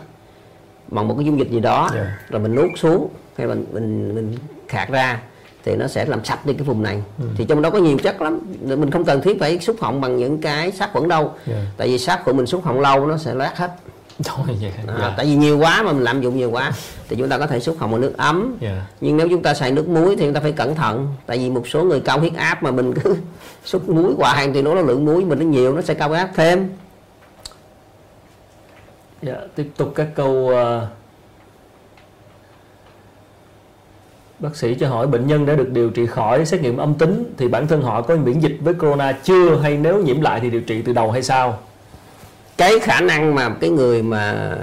bằng một cái dung dịch gì đó yeah. Dạ. rồi mình nuốt xuống hay mình mình mình khạc ra thì nó sẽ làm sạch đi cái vùng này ừ. thì trong đó có nhiều chất lắm mình không cần thiết phải xúc họng bằng những cái sát khuẩn đâu yeah. Dạ. tại vì sát khuẩn mình xúc họng lâu nó sẽ loét hết Thôi, yeah, yeah. À, tại vì nhiều quá mà mình lạm dụng nhiều quá thì chúng ta có thể xúc họng bằng nước ấm yeah. nhưng nếu chúng ta xài nước muối thì chúng ta phải cẩn thận tại vì một số người cao huyết áp mà mình cứ xúc muối hoài thì nó lượng muối mình nó nhiều nó sẽ cao huyết áp thêm Dạ, tiếp tục các câu uh, Bác sĩ cho hỏi bệnh nhân đã được điều trị khỏi xét nghiệm âm tính thì bản thân họ có miễn dịch với corona chưa hay nếu nhiễm lại thì điều trị từ đầu hay sao? Cái khả năng mà cái người mà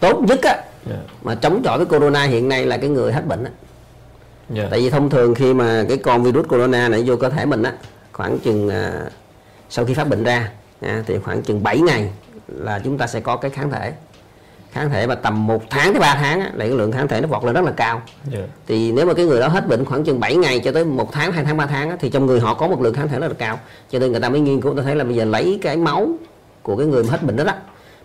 tốt nhất á yeah. Dạ. mà chống chọi với corona hiện nay là cái người hết bệnh á. Yeah. Dạ. Tại vì thông thường khi mà cái con virus corona này vô cơ thể mình á khoảng chừng à, sau khi phát bệnh ra à, thì khoảng chừng 7 ngày là chúng ta sẽ có cái kháng thể kháng thể mà tầm một tháng tới 3 tháng á, là cái lượng kháng thể nó vọt lên rất là cao yeah. Dạ. thì nếu mà cái người đó hết bệnh khoảng chừng 7 ngày cho tới một tháng hai tháng 3 tháng á, thì trong người họ có một lượng kháng thể rất là cao cho nên người ta mới nghiên cứu ta thấy là bây giờ lấy cái máu của cái người mà hết bệnh đó đó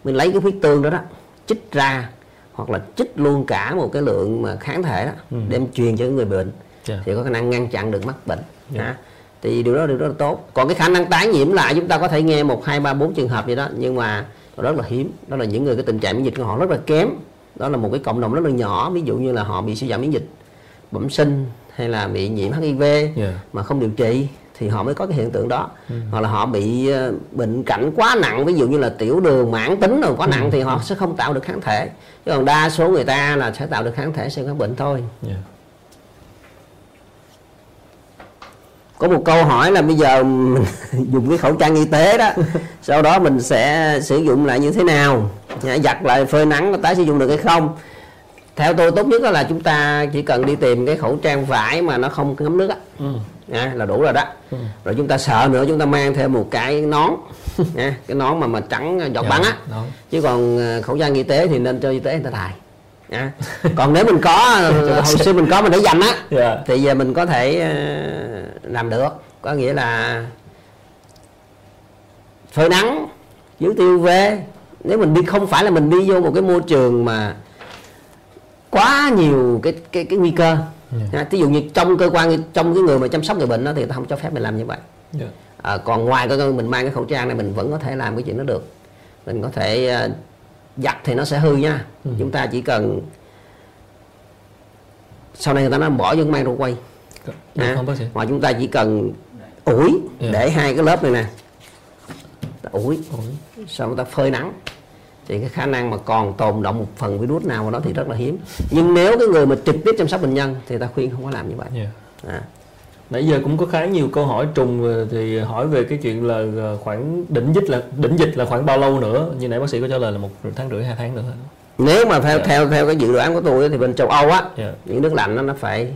mình lấy cái huyết tương đó đó chích ra hoặc là chích luôn cả một cái lượng mà kháng thể đó ừ. đem truyền cho người bệnh yeah. Dạ. thì có khả năng ngăn chặn được mắc bệnh yeah. Dạ. Thì điều đó điều rất là tốt còn cái khả năng tái nhiễm lại chúng ta có thể nghe một hai ba bốn trường hợp vậy đó nhưng mà rất là hiếm đó là những người cái tình trạng miễn dịch của họ rất là kém đó là một cái cộng đồng rất là nhỏ ví dụ như là họ bị suy giảm miễn dịch bẩm sinh hay là bị nhiễm HIV yeah. mà không điều trị thì họ mới có cái hiện tượng đó ừ. hoặc là họ bị ờ, bệnh cảnh quá nặng ví dụ như là tiểu đường mãn tính rồi quá nặng ừ. thì họ sẽ không tạo được kháng thể chứ còn đa số người ta là sẽ tạo được kháng thể sẽ có bệnh thôi yeah. Có một câu hỏi là bây giờ mình dùng cái khẩu trang y tế đó sau đó mình sẽ sử dụng lại như thế nào? Giặt lại phơi nắng có tái sử dụng được hay không? Theo tôi tốt nhất là chúng ta chỉ cần đi tìm cái khẩu trang vải mà nó không ngấm nước á. Ừ. à, là đủ rồi đó. Ừ. rồi chúng ta sợ nữa chúng ta mang thêm một cái nón. Cái nón mà mà trắng giọt dạ, bắn á. chứ còn ờ, khẩu trang y tế thì nên cho y tế người ta xài à. còn nếu mình có hồi xưa mình có mình để dành á yeah. Dạ. thì giờ mình có thể ờ, làm được có nghĩa là phơi nắng giữ tiêu UV nếu mình đi không phải là mình đi vô một cái môi trường mà quá nhiều cái cái cái nguy cơ yeah. Dạ. ví dụ như trong cơ quan trong cái người mà chăm sóc người bệnh đó thì người ta không cho phép mình làm như vậy yeah. Dạ. à, còn ngoài cái mình mang cái khẩu trang này mình vẫn có thể làm cái chuyện đó được mình có thể uh, giặt thì nó sẽ hư nha ừ. chúng ta chỉ cần sau này người ta nói bỏ vô mang rau quay Được à, không bác sĩ hoặc chúng ta chỉ cần ủi yeah. Dạ. để hai cái lớp này nè ủi, ủi. sau người ta phơi nắng thì cái khả năng mà còn tồn động một phần virus nào đó thì rất là hiếm nhưng nếu cái người mà trực tiếp chăm sóc bệnh nhân thì ta khuyên không có làm như vậy yeah. à. Nãy giờ cũng có khá nhiều câu hỏi trùng thì hỏi về cái chuyện là ờ, khoảng đỉnh dịch là đỉnh dịch là khoảng bao lâu nữa như nãy bác sĩ có trả lời là một tháng rưỡi hai tháng nữa nếu mà theo yeah. theo theo cái dự đoán của tôi thì bên châu Âu á yeah. những nước lạnh đó, nó phải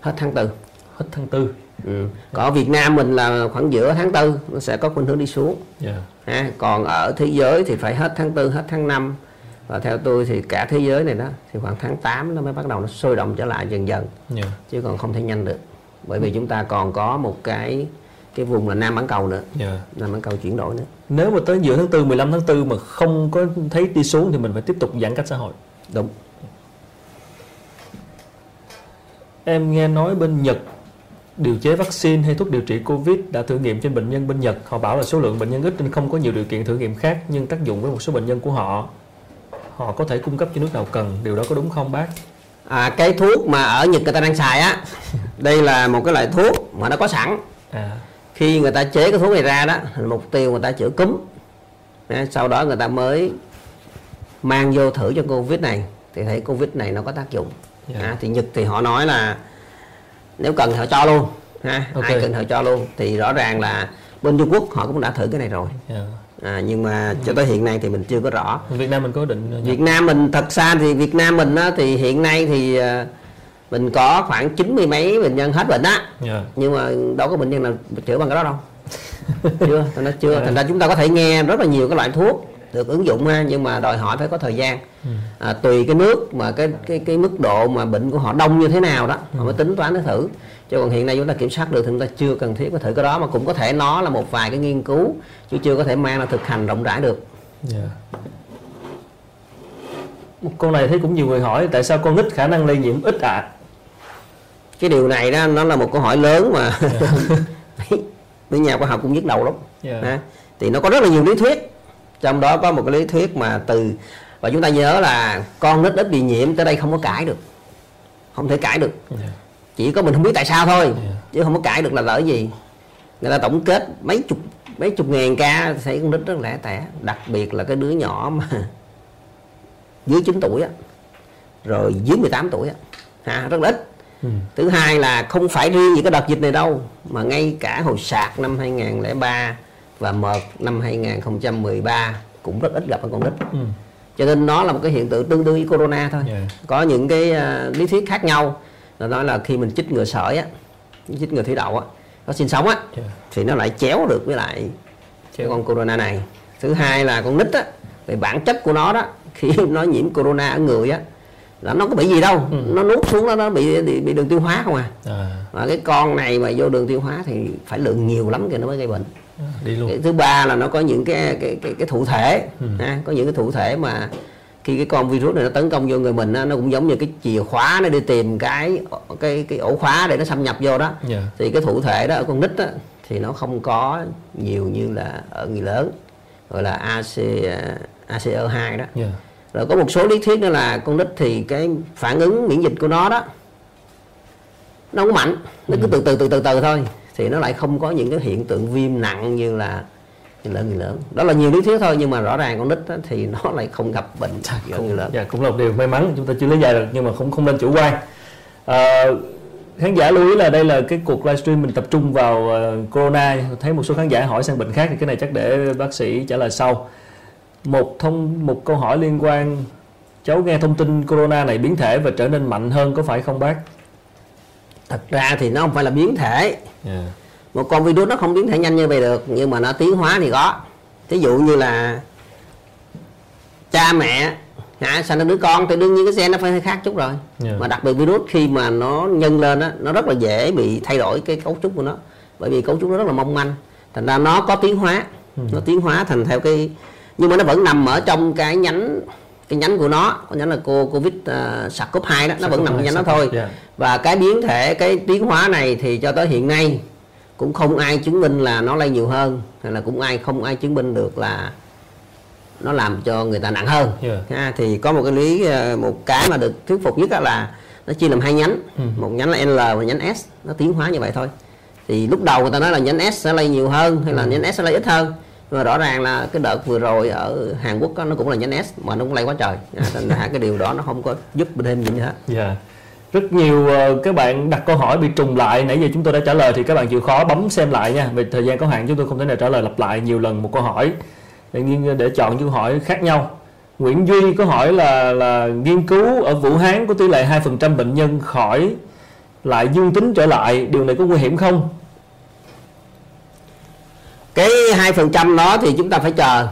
hết tháng tư hết tháng tư ừ. còn Việt Nam mình là khoảng giữa tháng tư nó sẽ có khuynh hướng đi xuống yeah. ha. còn ở thế giới thì phải hết tháng tư hết tháng 5 và theo tôi thì cả thế giới này đó thì khoảng tháng 8 nó mới bắt đầu nó sôi động trở lại dần dần yeah. chứ còn không thể nhanh được bởi vì chúng ta còn có một cái cái vùng là nam bán cầu nữa yeah. nam bán cầu chuyển đổi nữa nếu mà tới giữa tháng tư 15 tháng 4 mà không có thấy đi xuống thì mình phải tiếp tục giãn cách xã hội đúng em nghe nói bên Nhật điều chế vaccine hay thuốc điều trị Covid đã thử nghiệm trên bệnh nhân bên Nhật. Họ bảo là số lượng bệnh nhân ít nên không có nhiều điều kiện thử nghiệm khác nhưng tác dụng với một số bệnh nhân của họ. Họ có thể cung cấp cho nước nào cần. Điều đó có đúng không bác? À, cái thuốc mà ở Nhật người ta đang xài á, đây là một cái loại thuốc mà nó có sẵn. À. Khi người ta chế cái thuốc này ra đó, mục tiêu người ta chữa cúm. Sau đó người ta mới mang vô thử cho Covid này thì thấy Covid này nó có tác dụng. Yeah. Dạ. À, thì Nhật thì họ nói là nếu cần họ cho luôn ha okay. ai cần họ cho luôn thì rõ ràng là bên Trung Quốc họ cũng đã thử cái này rồi yeah. À, nhưng mà cho tới hiện nay thì mình chưa có rõ Việt Nam mình có định Việt Nam mình thật xa thì Việt Nam mình á, thì hiện nay thì à, mình có khoảng chín mươi mấy bệnh nhân hết bệnh á yeah. Dạ. nhưng mà đâu có bệnh nhân nào chữa bằng cái đó đâu chưa thành ra chưa yeah. thành ra chúng ta có thể nghe rất là nhiều cái loại thuốc được ứng dụng ha nhưng mà đòi hỏi phải có thời gian ừ. à, tùy cái nước mà cái cái cái mức độ mà bệnh của họ đông như thế nào đó ừ. họ mới tính toán để thử chứ còn hiện nay chúng ta kiểm soát được thì chúng ta chưa cần thiết phải thử cái đó mà cũng có thể nó là một vài cái nghiên cứu chứ chưa có thể mang ra thực hành rộng rãi được yeah. Dạ. một câu này thấy cũng nhiều người hỏi tại sao con nít khả năng lây nhiễm ít ạ à? cái điều này đó nó là một câu hỏi lớn mà yeah. Dạ. mấy nhà khoa học cũng nhức đầu lắm yeah. Dạ. thì nó có rất là nhiều lý thuyết trong đó có một cái lý thuyết mà từ và chúng ta nhớ là con nít ít bị nhiễm tới đây không có cãi được không thể cãi được yeah. Dạ. chỉ có mình không biết tại sao thôi yeah. Dạ. chứ không có cãi được là lỡ gì người ta tổng kết mấy chục mấy chục ngàn ca thấy con nít rất lẻ tẻ đặc biệt là cái đứa nhỏ mà dưới 9 tuổi á rồi dưới 18 tuổi á ha, rất là ít ừ. thứ hai là không phải riêng những cái đợt dịch này đâu mà ngay cả hồi sạc năm 2003 và mợt năm 2013 cũng rất ít gặp ở con nít ừ. cho nên nó là một cái hiện tượng tương đương với corona thôi yeah. có những cái uh, lý thuyết khác nhau là nói là khi mình chích ngừa sởi á chích ngừa thủy đậu á nó sinh sống á yeah. thì nó lại chéo được với lại cái con corona này thứ hai là con nít á về bản chất của nó đó khi nó nhiễm corona ở người á là nó có bị gì đâu ừ. nó nuốt xuống đó nó bị, bị bị đường tiêu hóa không à. à và cái con này mà vô đường tiêu hóa thì phải lượng nhiều lắm thì nó mới gây bệnh đi luôn. Cái thứ ba là nó có những cái cái cái, cái thụ thể ừ. ha, có những cái thụ thể mà khi cái con virus này nó tấn công vô người mình nó cũng giống như cái chìa khóa nó đi tìm cái cái cái ổ khóa để nó xâm nhập vô đó yeah. Dạ. thì cái thụ thể đó ở con nít đó, thì nó không có nhiều như là ở người lớn gọi là AC ACO2 đó yeah. Dạ. rồi có một số lý thuyết nữa là con nít thì cái phản ứng miễn dịch của nó đó nó không mạnh nó cứ ừ. từ từ từ từ từ thôi thì nó lại không có những cái hiện tượng viêm nặng như là như là người lớn. Đó là nhiều lý thuyết thôi nhưng mà rõ ràng con nít đó, thì nó lại không gặp bệnh không, người lớn. dạ, cũng là một điều may mắn chúng ta chưa lý giải được nhưng mà không không nên chủ quan. À, khán giả lưu ý là đây là cái cuộc livestream mình tập trung vào uh, corona. Thấy một số khán giả hỏi sang bệnh khác thì cái này chắc để bác sĩ trả lời sau. Một thông một câu hỏi liên quan. Cháu nghe thông tin corona này biến thể và trở nên mạnh hơn có phải không bác thật ra thì nó không phải là biến thể yeah. Dạ. một con virus nó không biến thể nhanh như vậy được nhưng mà nó tiến hóa thì có ví dụ như là cha mẹ hả sinh ra đứa con thì đương nhiên cái gen nó phải hơi khác chút rồi yeah. Dạ. mà đặc biệt virus khi mà nó nhân lên á nó rất là dễ bị thay đổi cái cấu trúc của nó bởi vì cấu trúc nó rất là mong manh thành ra nó có tiến hóa ừ. nó tiến hóa thành theo cái nhưng mà nó vẫn nằm ở trong cái nhánh cái nhánh của nó có nhánh là cô covid uh, sars cov 2 đó nó vẫn nằm cái nhánh đó thôi yeah. và cái biến thể cái tiến hóa này thì cho tới hiện nay cũng không ai chứng minh là nó lây nhiều hơn hay là cũng ai không ai chứng minh được là nó làm cho người ta nặng hơn yeah. ha, thì có một cái lý ờ, một cái mà được thuyết phục nhất là nó chia làm hai nhánh ừ. một nhánh là L và nhánh S nó tiến hóa như vậy thôi thì lúc đầu người ta nói là nhánh S sẽ lây nhiều hơn hay là ừ. nhánh S sẽ lây ít hơn mà rõ ràng là cái đợt vừa rồi ở Hàn Quốc đó, nó cũng là nhánh S mà nó cũng lây quá trời. À, nên là cái điều đó nó không có giúp thêm gì hết. Yeah. rất nhiều uh, các bạn đặt câu hỏi bị trùng lại. Nãy giờ chúng tôi đã trả lời thì các bạn chịu khó bấm xem lại nha. Vì thời gian có hạn chúng tôi không thể nào trả lời lặp lại nhiều lần một câu hỏi. Để, để chọn những câu hỏi khác nhau. Nguyễn Duy có hỏi là là nghiên cứu ở Vũ Hán có tỷ lệ 2% bệnh nhân khỏi lại dương tính trở lại. Điều này có nguy hiểm không? Cái hai phần trăm đó thì chúng ta phải chờ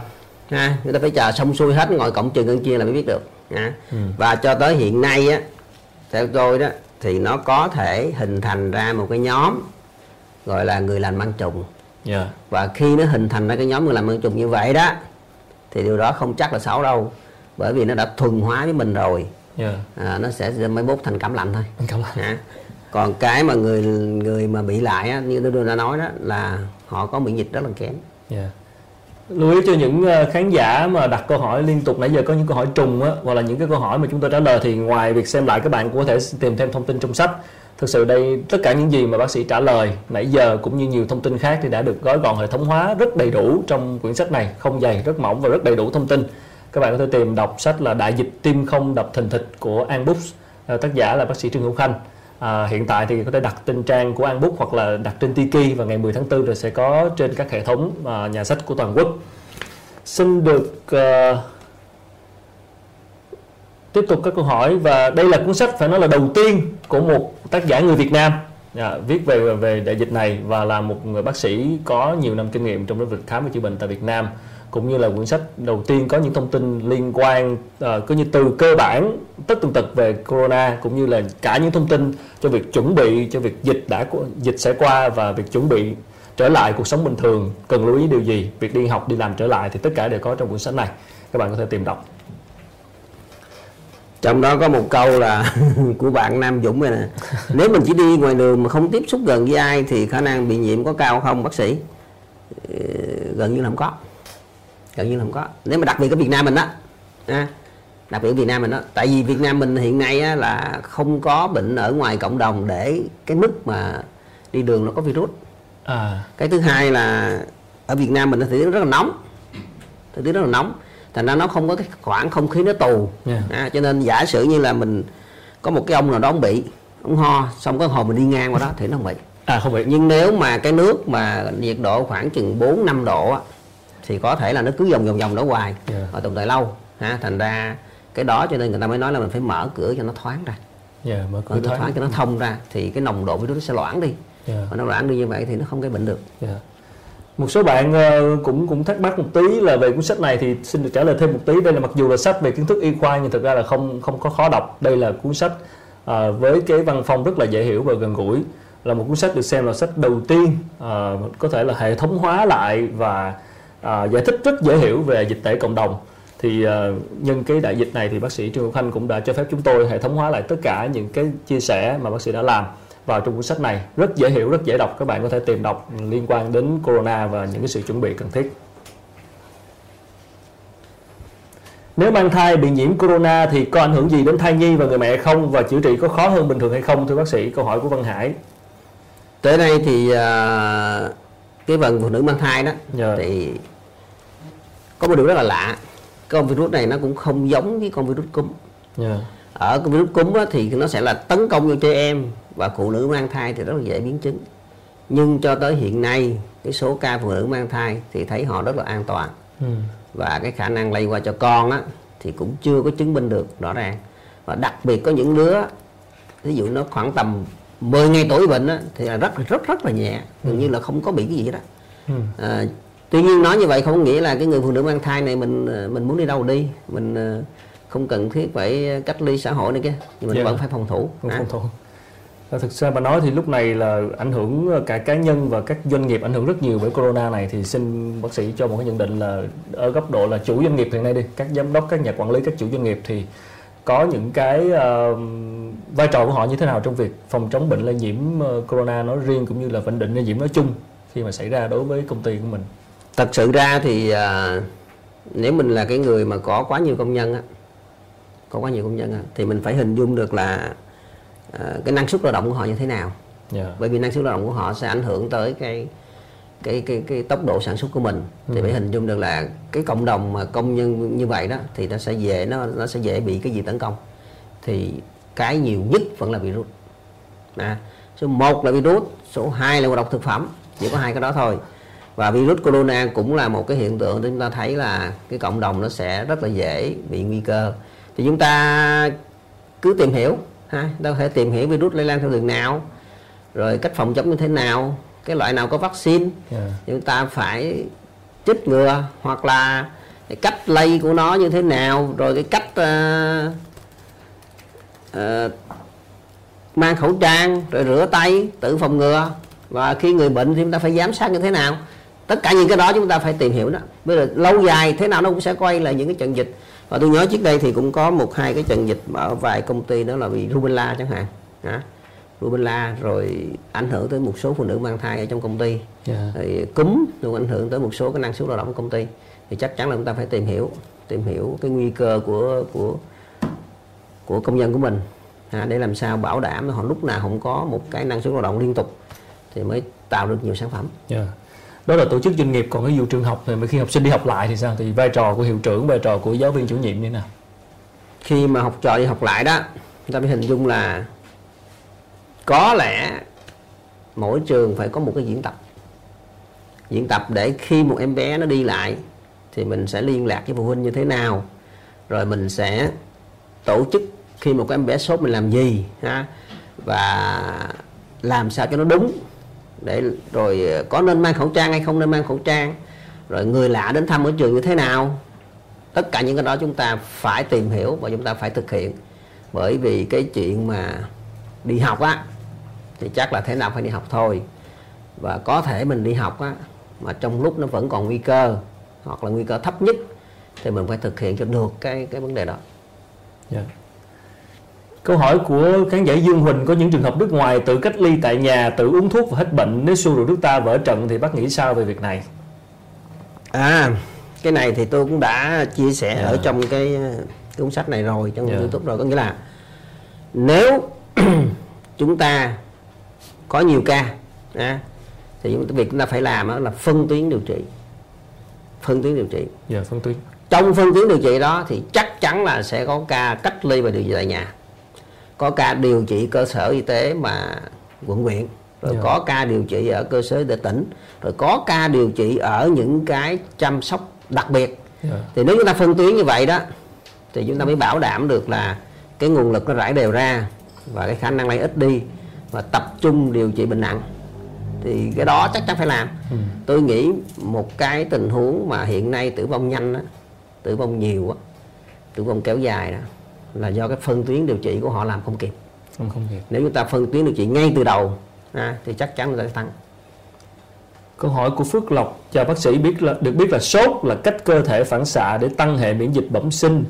ha chúng ta phải chờ xong xuôi hết ngồi cộng trừ ngân chia là mới biết được ha. Ừ. và cho tới hiện nay á theo tôi đó thì nó có thể hình thành ra một cái nhóm gọi là người lành mang trùng yeah. Dạ. và khi nó hình thành ra cái nhóm người làm mang trùng như vậy đó thì điều đó không chắc là xấu đâu bởi vì nó đã thuần hóa với mình rồi yeah. Dạ. à, nó sẽ mới bút thành cảm lạnh thôi cảm lạnh. À. còn cái mà người người mà bị lại á, như tôi đã nói đó là họ có miễn dịch rất là kém. Yeah. Lưu ý cho những ờ, khán giả mà đặt câu hỏi liên tục, nãy giờ có những câu hỏi trùng á, hoặc là những cái câu hỏi mà chúng tôi trả lời thì ngoài việc xem lại các bạn cũng có thể tìm thêm thông tin trong sách. Thực sự đây, tất cả những gì mà bác sĩ trả lời, nãy giờ cũng như nhiều thông tin khác thì đã được gói gọn hệ thống hóa rất đầy đủ trong quyển sách này, không dày, rất mỏng và rất đầy đủ thông tin. Các bạn có thể tìm đọc sách là đại dịch tim không đập thình thịch của An Books. Ờ, tác giả là bác sĩ Trương Hữu Khanh. À, hiện tại thì có thể đặt trên trang của An Book hoặc là đặt trên Tiki và ngày 10 tháng 4 rồi sẽ có trên các hệ thống à, nhà sách của toàn quốc. Xin được à, tiếp tục các câu hỏi và đây là cuốn sách phải nói là đầu tiên của một tác giả người Việt Nam à, viết về về đại dịch này và là một người bác sĩ có nhiều năm kinh nghiệm trong lĩnh vực khám và chữa bệnh tại Việt Nam cũng như là quyển sách đầu tiên có những thông tin liên quan uh, có như từ cơ bản tất tần tật về corona cũng như là cả những thông tin cho việc chuẩn bị cho việc dịch đã dịch sẽ qua và việc chuẩn bị trở lại cuộc sống bình thường cần lưu ý điều gì? Việc đi học đi làm trở lại thì tất cả đều có trong cuốn sách này. Các bạn có thể tìm đọc. Trong đó có một câu là của bạn Nam Dũng này nè. Nếu mình chỉ đi ngoài đường mà không tiếp xúc gần với ai thì khả năng bị nhiễm có cao không bác sĩ? Ờ, gần như là không có gần như là không có. Nếu mà đặc biệt ở Việt Nam mình đó à, đặc biệt ở Việt Nam mình đó tại vì Việt Nam mình hiện nay á, là không có bệnh ở ngoài cộng đồng để cái mức mà đi đường nó có virus. À. cái thứ hai là ở Việt Nam mình thì rất là nóng. Thời tiết rất là nóng. Thành ra nó không có cái khoảng không khí nó tù. Yeah. à, cho nên giả sử như là mình có một cái ông nào đó ông bị ông ho xong cái hồi mình đi ngang qua đó thì nó không bị. À không bị. Nhưng nếu mà cái nước mà nhiệt độ khoảng chừng 4 5 độ á, thì có thể là nó cứ vòng vòng vòng đó hoài yeah. và tồn tại lâu ha thành ra cái đó cho nên người ta mới nói là mình phải mở cửa cho nó thoáng ra yeah, mở cửa mở thoáng. thoáng cho nó thông ra thì cái nồng độ virus nó sẽ loãng đi yeah. và nó loãng đi như vậy thì nó không gây bệnh được yeah. một số bạn ờ, cũng cũng thắc mắc một tí là về cuốn sách này thì xin được trả lời thêm một tí đây là mặc dù là sách về kiến thức y khoa nhưng thực ra là không không có khó đọc đây là cuốn sách à, với cái văn phong rất là dễ hiểu và gần gũi là một cuốn sách được xem là sách đầu tiên à, có thể là hệ thống hóa lại và à, giải thích rất dễ hiểu về dịch tễ cộng đồng thì uh, nhân cái đại dịch này thì bác sĩ Trương Hữu Khanh cũng đã cho phép chúng tôi hệ thống hóa lại tất cả những cái chia sẻ mà bác sĩ đã làm vào trong cuốn sách này rất dễ hiểu rất dễ đọc các bạn có thể tìm đọc liên quan đến corona và những cái sự chuẩn bị cần thiết Nếu mang thai bị nhiễm corona thì có ảnh hưởng gì đến thai nhi và người mẹ không và chữa trị có khó hơn bình thường hay không thưa bác sĩ? Câu hỏi của Văn Hải. Tới đây thì uh, cái phần phụ nữ mang thai đó yeah. Dạ. thì có một điều rất là lạ. Con virus này nó cũng không giống với con virus cúm. Yeah. Dạ. Ở con virus cúm á, thì nó sẽ là tấn công vô trẻ em và phụ nữ mang thai thì rất là dễ biến chứng. Nhưng cho tới hiện nay cái số ca phụ nữ mang thai thì thấy họ rất là an toàn. Ừ và cái khả năng lây qua cho con á thì cũng chưa có chứng minh được rõ ràng và đặc biệt có những đứa ví dụ nó khoảng tầm 10 ngày tuổi bệnh á, thì là rất rất rất là nhẹ gần ừ. như là không có bị cái gì đó ừ. à, tuy nhiên nói như vậy không nghĩa là cái người phụ nữ mang thai này mình mình muốn đi đâu đi mình ờ, không cần thiết phải cách ly xã hội này kia nhưng mình yeah. Dạ. vẫn phải phòng thủ phòng thủ thực ra mà nói thì lúc này là ảnh hưởng cả cá nhân và các doanh nghiệp ảnh hưởng rất nhiều bởi corona này thì xin bác sĩ cho một cái nhận định là ở góc độ là chủ doanh nghiệp hiện nay đi các giám đốc các nhà quản lý các chủ doanh nghiệp thì có những cái uh, vai trò của họ như thế nào trong việc phòng chống bệnh lây nhiễm uh, corona nói riêng cũng như là bệnh định lây nhiễm nói chung khi mà xảy ra đối với công ty của mình thật sự ra thì uh, nếu mình là cái người mà có quá nhiều công nhân á có quá nhiều công nhân á, thì mình phải hình dung được là Ờ, cái năng suất lao động của họ như thế nào yeah. Dạ. bởi vì năng suất lao động của họ sẽ ảnh hưởng tới cái cái cái cái tốc độ sản xuất của mình thì ừ. phải hình dung được là cái cộng đồng mà công nhân như vậy đó thì nó sẽ dễ nó nó sẽ dễ bị cái gì tấn công thì cái nhiều nhất vẫn là virus. À, số 1 là virus số 2 là ngộ độc thực phẩm. Chỉ có hai cái đó thôi. Và virus corona cũng là một cái hiện tượng để chúng ta thấy là cái cộng đồng nó sẽ rất là dễ bị nguy cơ. Thì chúng ta cứ tìm hiểu ha. Ta có thể tìm hiểu virus lây lan theo đường nào rồi cách phòng chống như thế nào cái loại nào có vaccine. Yeah. Dạ. chúng ta phải chích ngừa hoặc là cái cách lây của nó như thế nào rồi cái cách uh, uh, mang khẩu trang rồi rửa tay tự phòng ngừa và khi người bệnh thì chúng ta phải giám sát như thế nào tất cả những cái đó chúng ta phải tìm hiểu đó bây giờ lâu dài thế nào nó cũng sẽ quay lại những cái trận dịch và tôi nhớ trước đây thì cũng có một hai cái trận dịch ở vài công ty đó là bị rubella chẳng hạn đó. rubella rồi ảnh hưởng tới một số phụ nữ mang thai ở trong công ty yeah. Dạ. rồi cúm cũng ảnh hưởng tới một số cái năng suất lao động của công ty thì chắc chắn là chúng ta phải tìm hiểu tìm hiểu cái nguy cơ của của của công nhân của mình à, để làm sao bảo đảm họ lúc nào không có một cái năng suất lao động liên tục thì mới tạo được nhiều sản phẩm. Yeah. Dạ đó là tổ chức doanh nghiệp còn cái vụ trường học thì khi học sinh đi học lại thì sao thì vai trò của hiệu trưởng vai trò của giáo viên chủ nhiệm như thế nào khi mà học trò đi học lại đó chúng ta phải hình dung là có lẽ mỗi trường phải có một cái diễn tập diễn tập để khi một em bé nó đi lại thì mình sẽ liên lạc với phụ huynh như thế nào rồi mình sẽ tổ chức khi một em bé sốt mình làm gì, ha? Và làm sao cho nó đúng. Để rồi ờ, có nên mang khẩu trang hay không, nên mang khẩu trang. Rồi người lạ đến thăm ở trường như thế nào. Tất cả những cái đó chúng ta phải tìm hiểu và chúng ta phải thực hiện. Bởi vì cái chuyện mà đi học á, thì chắc là thế nào phải đi học thôi. Và có thể mình đi học á, mà trong lúc nó vẫn còn nguy cơ, hoặc là nguy cơ thấp nhất, thì mình phải thực hiện cho được cái cái vấn đề đó. Yeah. Câu hỏi của khán giả Dương Huỳnh có những trường hợp nước ngoài tự cách ly tại nhà, tự uống thuốc và hết bệnh nếu xu rồi nước ta vỡ trận thì bác nghĩ sao về việc này? À, cái này thì tôi cũng đã chia sẻ yeah. ở dạ. trong cái cuốn sách này rồi trong yeah. Dạ. YouTube rồi có nghĩa là nếu chúng ta có nhiều ca à, thì việc chúng ta phải làm là phân tuyến điều trị phân tuyến điều trị dạ yeah, phân tuyến trong phân tuyến điều trị đó thì chắc chắn là sẽ có ca cách ly và điều trị tại nhà có ca điều trị cơ sở y tế mà quận huyện rồi yeah. Dạ. có ca điều trị ở cơ sở y tế tỉnh rồi có ca điều trị ở những cái chăm sóc đặc biệt yeah. Dạ. thì nếu chúng ta phân tuyến như vậy đó thì chúng ta mới bảo đảm được là cái nguồn lực nó rải đều ra và cái khả năng lây ít đi và tập trung điều trị bệnh nặng thì cái đó chắc chắn phải làm ừ. tôi nghĩ một cái tình huống mà hiện nay tử vong nhanh đó, tử vong nhiều á tử vong kéo dài đó là do cái phân tuyến điều trị của họ làm không kịp không, không kịp nếu chúng ta phân tuyến điều trị ngay từ đầu à, thì chắc chắn là sẽ tăng Câu hỏi của Phước Lộc chào bác sĩ biết là được biết là sốt là cách cơ thể phản xạ để tăng hệ miễn dịch bẩm sinh.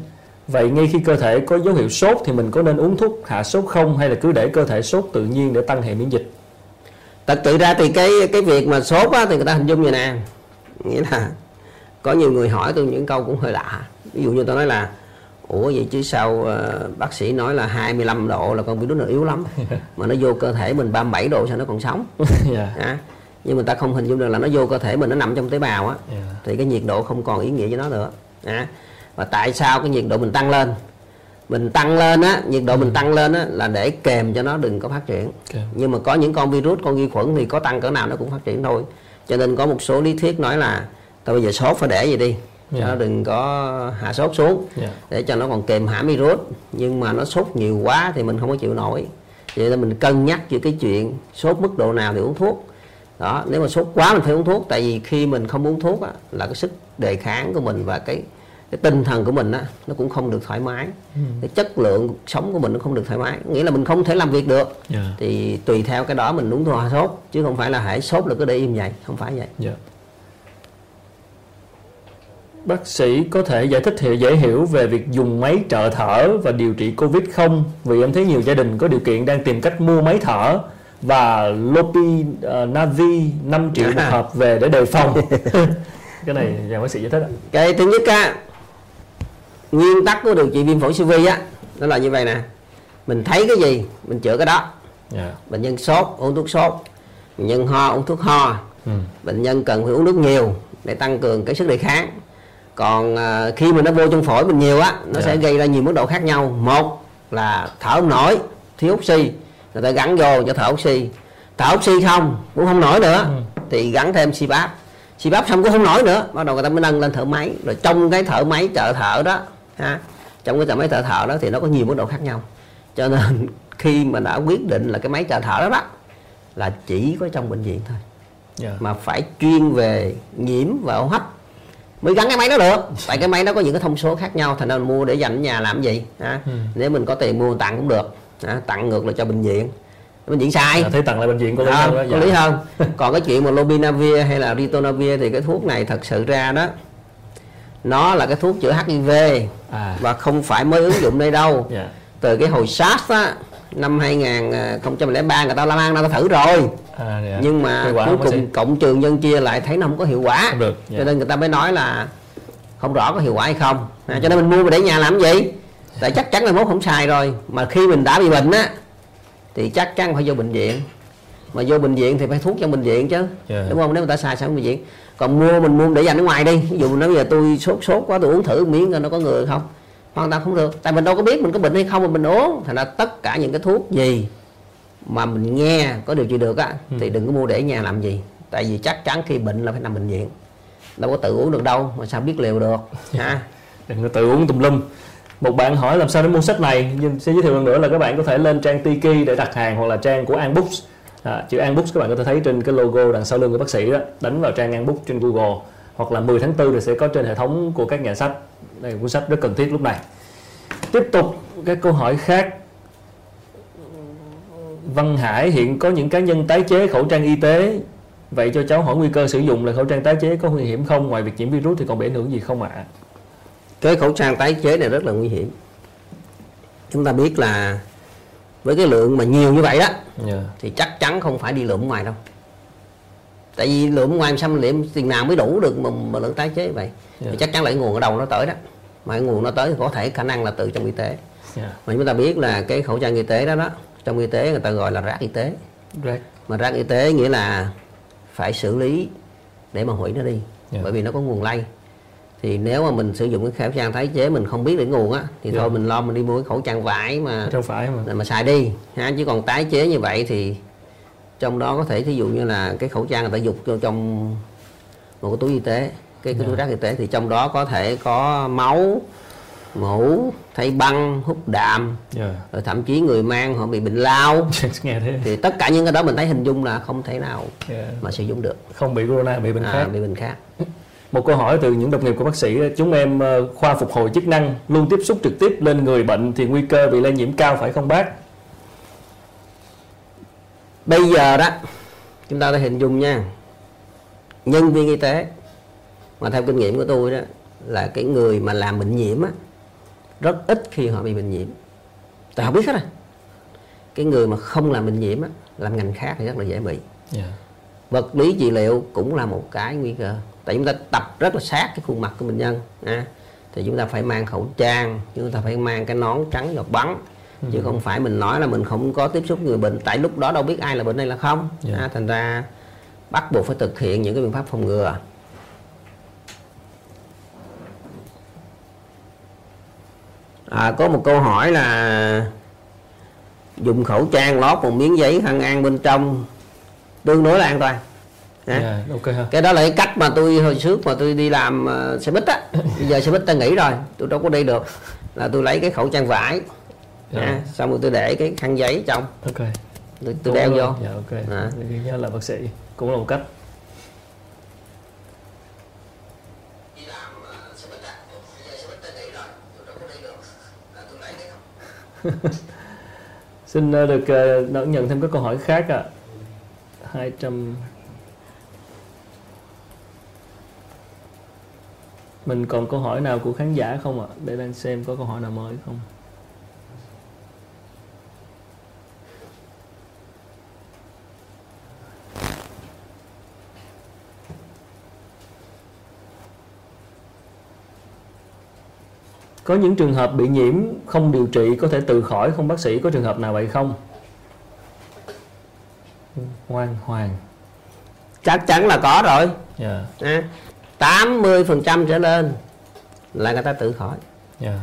Vậy ngay khi cơ thể có dấu hiệu sốt thì mình có nên uống thuốc hạ sốt không hay là cứ để cơ thể sốt tự nhiên để tăng hệ miễn dịch? Thật tự ra thì cái cái việc mà sốt á, thì người ta hình dung như nè, nghĩa là có nhiều người hỏi tôi những câu cũng hơi lạ. Ví dụ như tôi nói là ủa vậy chứ sao uh, bác sĩ nói là 25 độ là con virus nó yếu lắm. Mà nó vô cơ thể mình 37 độ sao nó còn sống? Yeah. à, nhưng mà ta không hình dung được là nó vô cơ thể mình nó nằm trong tế bào á. Yeah. thì cái nhiệt độ không còn ý nghĩa với nó nữa. À, và tại sao cái nhiệt độ mình tăng lên? Mình tăng lên á nhiệt độ ừ. mình tăng lên á là để kèm cho nó đừng có phát triển. Okay. nhưng mà có những con virus con vi khuẩn thì có tăng cỡ nào nó cũng phát triển thôi. Cho nên có một số lý thuyết nói là tao bây giờ sốt phải để gì đi yeah. cho nó đừng có hạ sốt xuống. Yeah. để cho nó còn kèm hãm virus. Nhưng mà nó sốt nhiều quá thì mình không có chịu nổi. Vậy nên mình cân nhắc giữa cái chuyện sốt mức độ nào thì uống thuốc. Đó nếu mà sốt quá mình phải uống thuốc. Tại vì khi mình không uống thuốc á, là cái sức đề kháng của mình và cái cái tinh thần của mình á nó cũng không được thoải mái. Ừ. cái chất lượng sống của mình nó không được thoải mái. Nghĩa là mình không thể làm việc được. Yeah. thì tùy theo cái đó mình uống thuốc hạ sốt. Chứ không phải là hãy sốt là cứ để im vậy. Không phải vậy. Yeah. Bác sĩ có thể giải thích hiểu dễ hiểu về việc dùng máy trợ thở và điều trị Covid không? Vì em thấy nhiều gia đình có điều kiện đang tìm cách mua máy thở và Lopi uh, Navi 5 triệu một hộp về để đề phòng. cái này nhà bác sĩ giải thích ạ. Cái thứ nhất á, nguyên tắc của điều trị viêm phổi siêu vi á, nó là như vậy nè. Mình thấy cái gì, mình chữa cái đó. Yeah. Dạ. Bệnh nhân sốt, uống thuốc sốt. Bệnh nhân ho, uống thuốc ho. Ừ. Bệnh nhân cần phải uống nước nhiều để tăng cường cái sức đề kháng còn à, khi mà nó vô trong phổi mình nhiều á nó yeah. sẽ dạ. gây ra nhiều mức độ khác nhau một là thở không nổi thiếu oxy người ta gắn vô cho thở oxy thở oxy không cũng không nổi nữa ừ. thì gắn thêm CPAP CPAP xong cũng không nổi nữa bắt đầu người ta mới nâng lên thở máy rồi trong cái thở máy trợ thở đó ha trong cái thở máy trợ thở đó thì nó có nhiều mức độ khác nhau cho nên khi mà đã quyết định là cái máy trợ thở đó đó là chỉ có trong bệnh viện thôi yeah. Dạ. mà phải chuyên về nhiễm và hô hấp mới gắn cái máy đó được tại cái máy nó có những cái thông số khác nhau thành ra mình mua để dành ở nhà làm gì à, ừ. nếu mình có tiền mua tặng cũng được à, tặng ngược lại cho bệnh viện bệnh viện sai à, thấy tặng lại bệnh viện có lý à, hơn đó, có dạ. lý hơn còn cái chuyện mà lobinavir hay là ritonavir thì cái thuốc này thật sự ra đó nó là cái thuốc chữa HIV à. và không phải mới ứng dụng đây đâu yeah. Dạ. từ cái hồi SARS á năm 2003 người ta la mang ta thử rồi. À, dạ. nhưng mà cuối cùng cộng trừ nhân chia lại thấy nó không có hiệu quả. Không được, dạ. cho nên người ta mới nói là không rõ có hiệu quả hay không. À, cho nên mình mua về để nhà làm gì? Tại chắc chắn là mốt không xài rồi. Mà khi mình đã bị bệnh á thì chắc chắn phải vô bệnh viện. Mà vô bệnh viện thì phải thuốc trong bệnh viện chứ. Yeah. Dạ. đúng không? Nếu người ta xài sang bệnh viện. Còn mua mình mua để dành ở ngoài đi. Ví dụ nếu giờ tôi sốt sốt quá tôi uống thử miếng coi nó có ngừa không hoàn toàn không được. Tại mình đâu có biết mình có bệnh hay không mà mình uống. Thành ra tất cả những cái thuốc gì mà mình nghe có điều trị được á ừ. thì đừng có mua để nhà làm gì. Tại vì chắc chắn khi bệnh là phải nằm bệnh viện. Đâu có tự uống được đâu mà sao biết liều được ha? Đừng có tự uống tùm lum. Một bạn hỏi làm sao để mua sách này nhưng sẽ giới thiệu lần nữa là các bạn có thể lên trang Tiki để đặt hàng hoặc là trang của Anbooks à, chữ Anbooks các bạn có thể thấy trên cái logo đằng sau lưng của bác sĩ đó đánh vào trang Anbooks trên Google. Hoặc là 10 tháng 4 thì sẽ có trên hệ thống của các nhà sách đây là cuốn sách rất cần thiết lúc này tiếp tục các câu hỏi khác Văn Hải hiện có những cá nhân tái chế khẩu trang y tế Vậy cho cháu hỏi nguy cơ sử dụng là khẩu trang tái chế có nguy hiểm không? Ngoài việc nhiễm virus thì còn bị ảnh hưởng gì không ạ? À? Cái khẩu trang tái chế này rất là nguy hiểm Chúng ta biết là với cái lượng mà nhiều như vậy đó yeah. Dạ. Thì chắc chắn không phải đi lượm ngoài đâu Tại vì lượm ngoài mình liệm tiền nào mới đủ được mà, mà lượng tái chế vậy yeah. Thì dạ. chắc chắn là nguồn ở đâu nó tới đó Mà cái nguồn nó tới thì có thể khả năng là từ trong y tế yeah. Dạ. Mà chúng ta biết là cái khẩu trang y tế đó đó trong y tế người ta gọi là rác y tế rác. mà rác y tế nghĩa là phải xử lý để mà hủy nó đi yeah. Dạ. bởi vì nó có nguồn lây thì nếu mà mình sử dụng cái khẩu trang tái chế mình không biết được nguồn á thì yeah. thôi mình lo mình đi mua cái khẩu trang vải mà trong phải mà mà xài đi ha chứ còn tái chế như vậy thì trong đó có thể thí dụ như là cái khẩu trang người ta dục cho trong một cái túi y tế cái, cái yeah. túi dạ. rác y tế thì trong đó có thể có máu mũ thay băng hút đạm yeah. Dạ. rồi thậm chí người mang họ bị bệnh lao Nghe thế. thì tất cả những cái đó mình thấy hình dung là không thể nào yeah. mà sử dụng được không bị corona bị bệnh à, khác bị bệnh khác một câu hỏi từ những đồng nghiệp của bác sĩ chúng em ờ, khoa phục hồi chức năng luôn tiếp xúc trực tiếp lên người bệnh thì nguy cơ bị lây nhiễm cao phải không bác bây giờ đó chúng ta đã hình dung nha. Nhân viên y tế mà theo kinh nghiệm của tôi đó là cái người mà làm bệnh nhiễm á rất ít khi họ bị bệnh nhiễm. Tại họ biết hết rồi. Cái người mà không làm bệnh nhiễm á làm ngành khác thì rất là dễ bị. Yeah. Dạ. vật lý trị liệu cũng là một cái nguy cơ. Tại chúng ta tập rất là sát cái khuôn mặt của bệnh nhân à, thì chúng ta phải mang khẩu trang chúng ta phải mang cái nón trắng giọt bắn ừ. chứ không phải mình nói là mình không có tiếp xúc người bệnh tại lúc đó đâu biết ai là bệnh này là không yeah. Dạ. à, thành ra bắt buộc phải thực hiện những cái biện pháp phòng ngừa à, có một câu hỏi là dùng khẩu trang lót một miếng giấy khăn an bên trong tương đối là an toàn yeah, dạ, okay ha. cái đó là cái cách mà tôi hồi trước mà tôi đi làm uh, xe buýt á bây giờ xe buýt ta nghỉ rồi tôi đâu có đi được là tôi lấy cái khẩu trang vải. Dạ. à, xong rồi tôi để cái khăn giấy trong ok. Tôi, tôi đeo vô. Dạ ok. À. nhớ là bác sĩ. Cũng là một cách. Xin ờ, được đón ờ, nhận thêm các câu hỏi khác ạ. À. 200 mình còn câu hỏi nào của khán giả không ạ? À? để đang xem có câu hỏi nào mới không có những trường hợp bị nhiễm không điều trị có thể tự khỏi không bác sĩ có trường hợp nào vậy không? Ngoan hoàng. Chắc chắn là có rồi. Yeah. à, 80% trở lên là người ta tự khỏi. Yeah.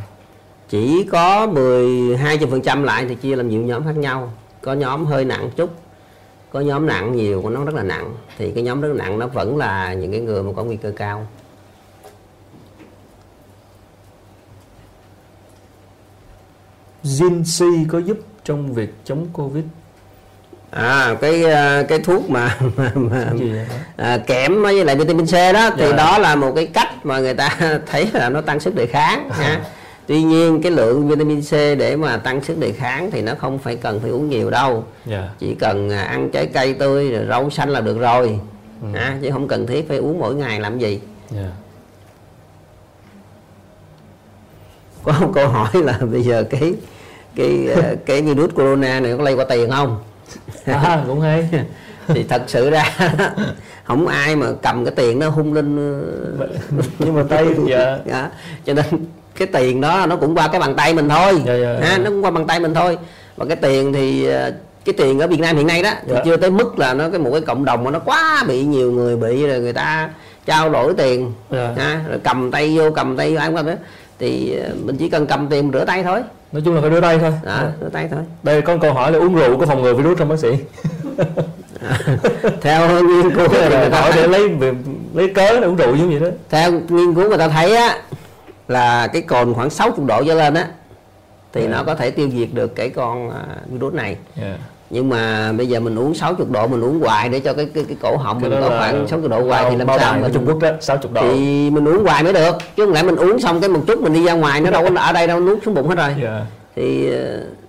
chỉ có 12% lại thì chia làm nhiều nhóm khác nhau. Có nhóm hơi nặng chút có nhóm nặng nhiều của nó rất là nặng. Thì cái nhóm rất là nặng nó vẫn là những cái người mà có nguy cơ cao Zinc có giúp trong việc chống Covid? À cái à, cái thuốc mà, mà, mà à, kẽm với lại vitamin C đó thì dạ. đó là một cái cách mà người ta thấy là nó tăng sức đề kháng ha. Tuy nhiên cái lượng vitamin C để mà tăng sức đề kháng thì nó không phải cần phải uống nhiều đâu. Yeah. Dạ. Chỉ cần à, ăn trái cây tươi rồi rau xanh là được rồi. Ừ. À, chứ không cần thiết phải uống mỗi ngày làm gì. Yeah. Dạ. Có một câu hỏi là bây giờ cái cái ờ, cái virus corona này có lây qua tiền không à, cũng hay thì thật sự ra không ai mà cầm cái tiền nó hung lên ờ, nhưng mà tay dạ. dạ. cho nên cái tiền đó nó cũng qua cái bàn tay mình thôi dạ, dạ, ha, dạ. nó cũng qua bàn tay mình thôi và cái tiền thì cái tiền ở Việt Nam hiện nay đó thì dạ. chưa tới mức là nó cái một cái cộng đồng mà nó quá bị nhiều người bị rồi người ta trao đổi tiền dạ. ha, rồi cầm tay vô cầm tay vô ai cũng đó thì mình chỉ cần cầm tiền rửa tay thôi nói chung là phải rửa tay thôi à, rửa tay thôi đây có câu hỏi là uống rượu có phòng ngừa virus không bác sĩ theo nghiên cứu là người ta hỏi để lấy lấy cớ để uống rượu như vậy đó theo nghiên cứu người ta thấy á là cái cồn khoảng 60 độ trở lên á thì yeah. Dạ. nó có thể tiêu diệt được cái con à, virus này yeah. Nhưng mà bây giờ mình uống 60 độ mình uống hoài để cho cái cái, cái cổ họng cái mình có khoảng 60 độ hoài thì làm sao ở Trung Quốc đó 60 độ. Thì mình uống hoài mới được chứ không lẽ mình uống xong cái một chút mình đi ra ngoài nó đâu có ở đây đâu nuốt xuống bụng hết rồi. Yeah. Dạ. thì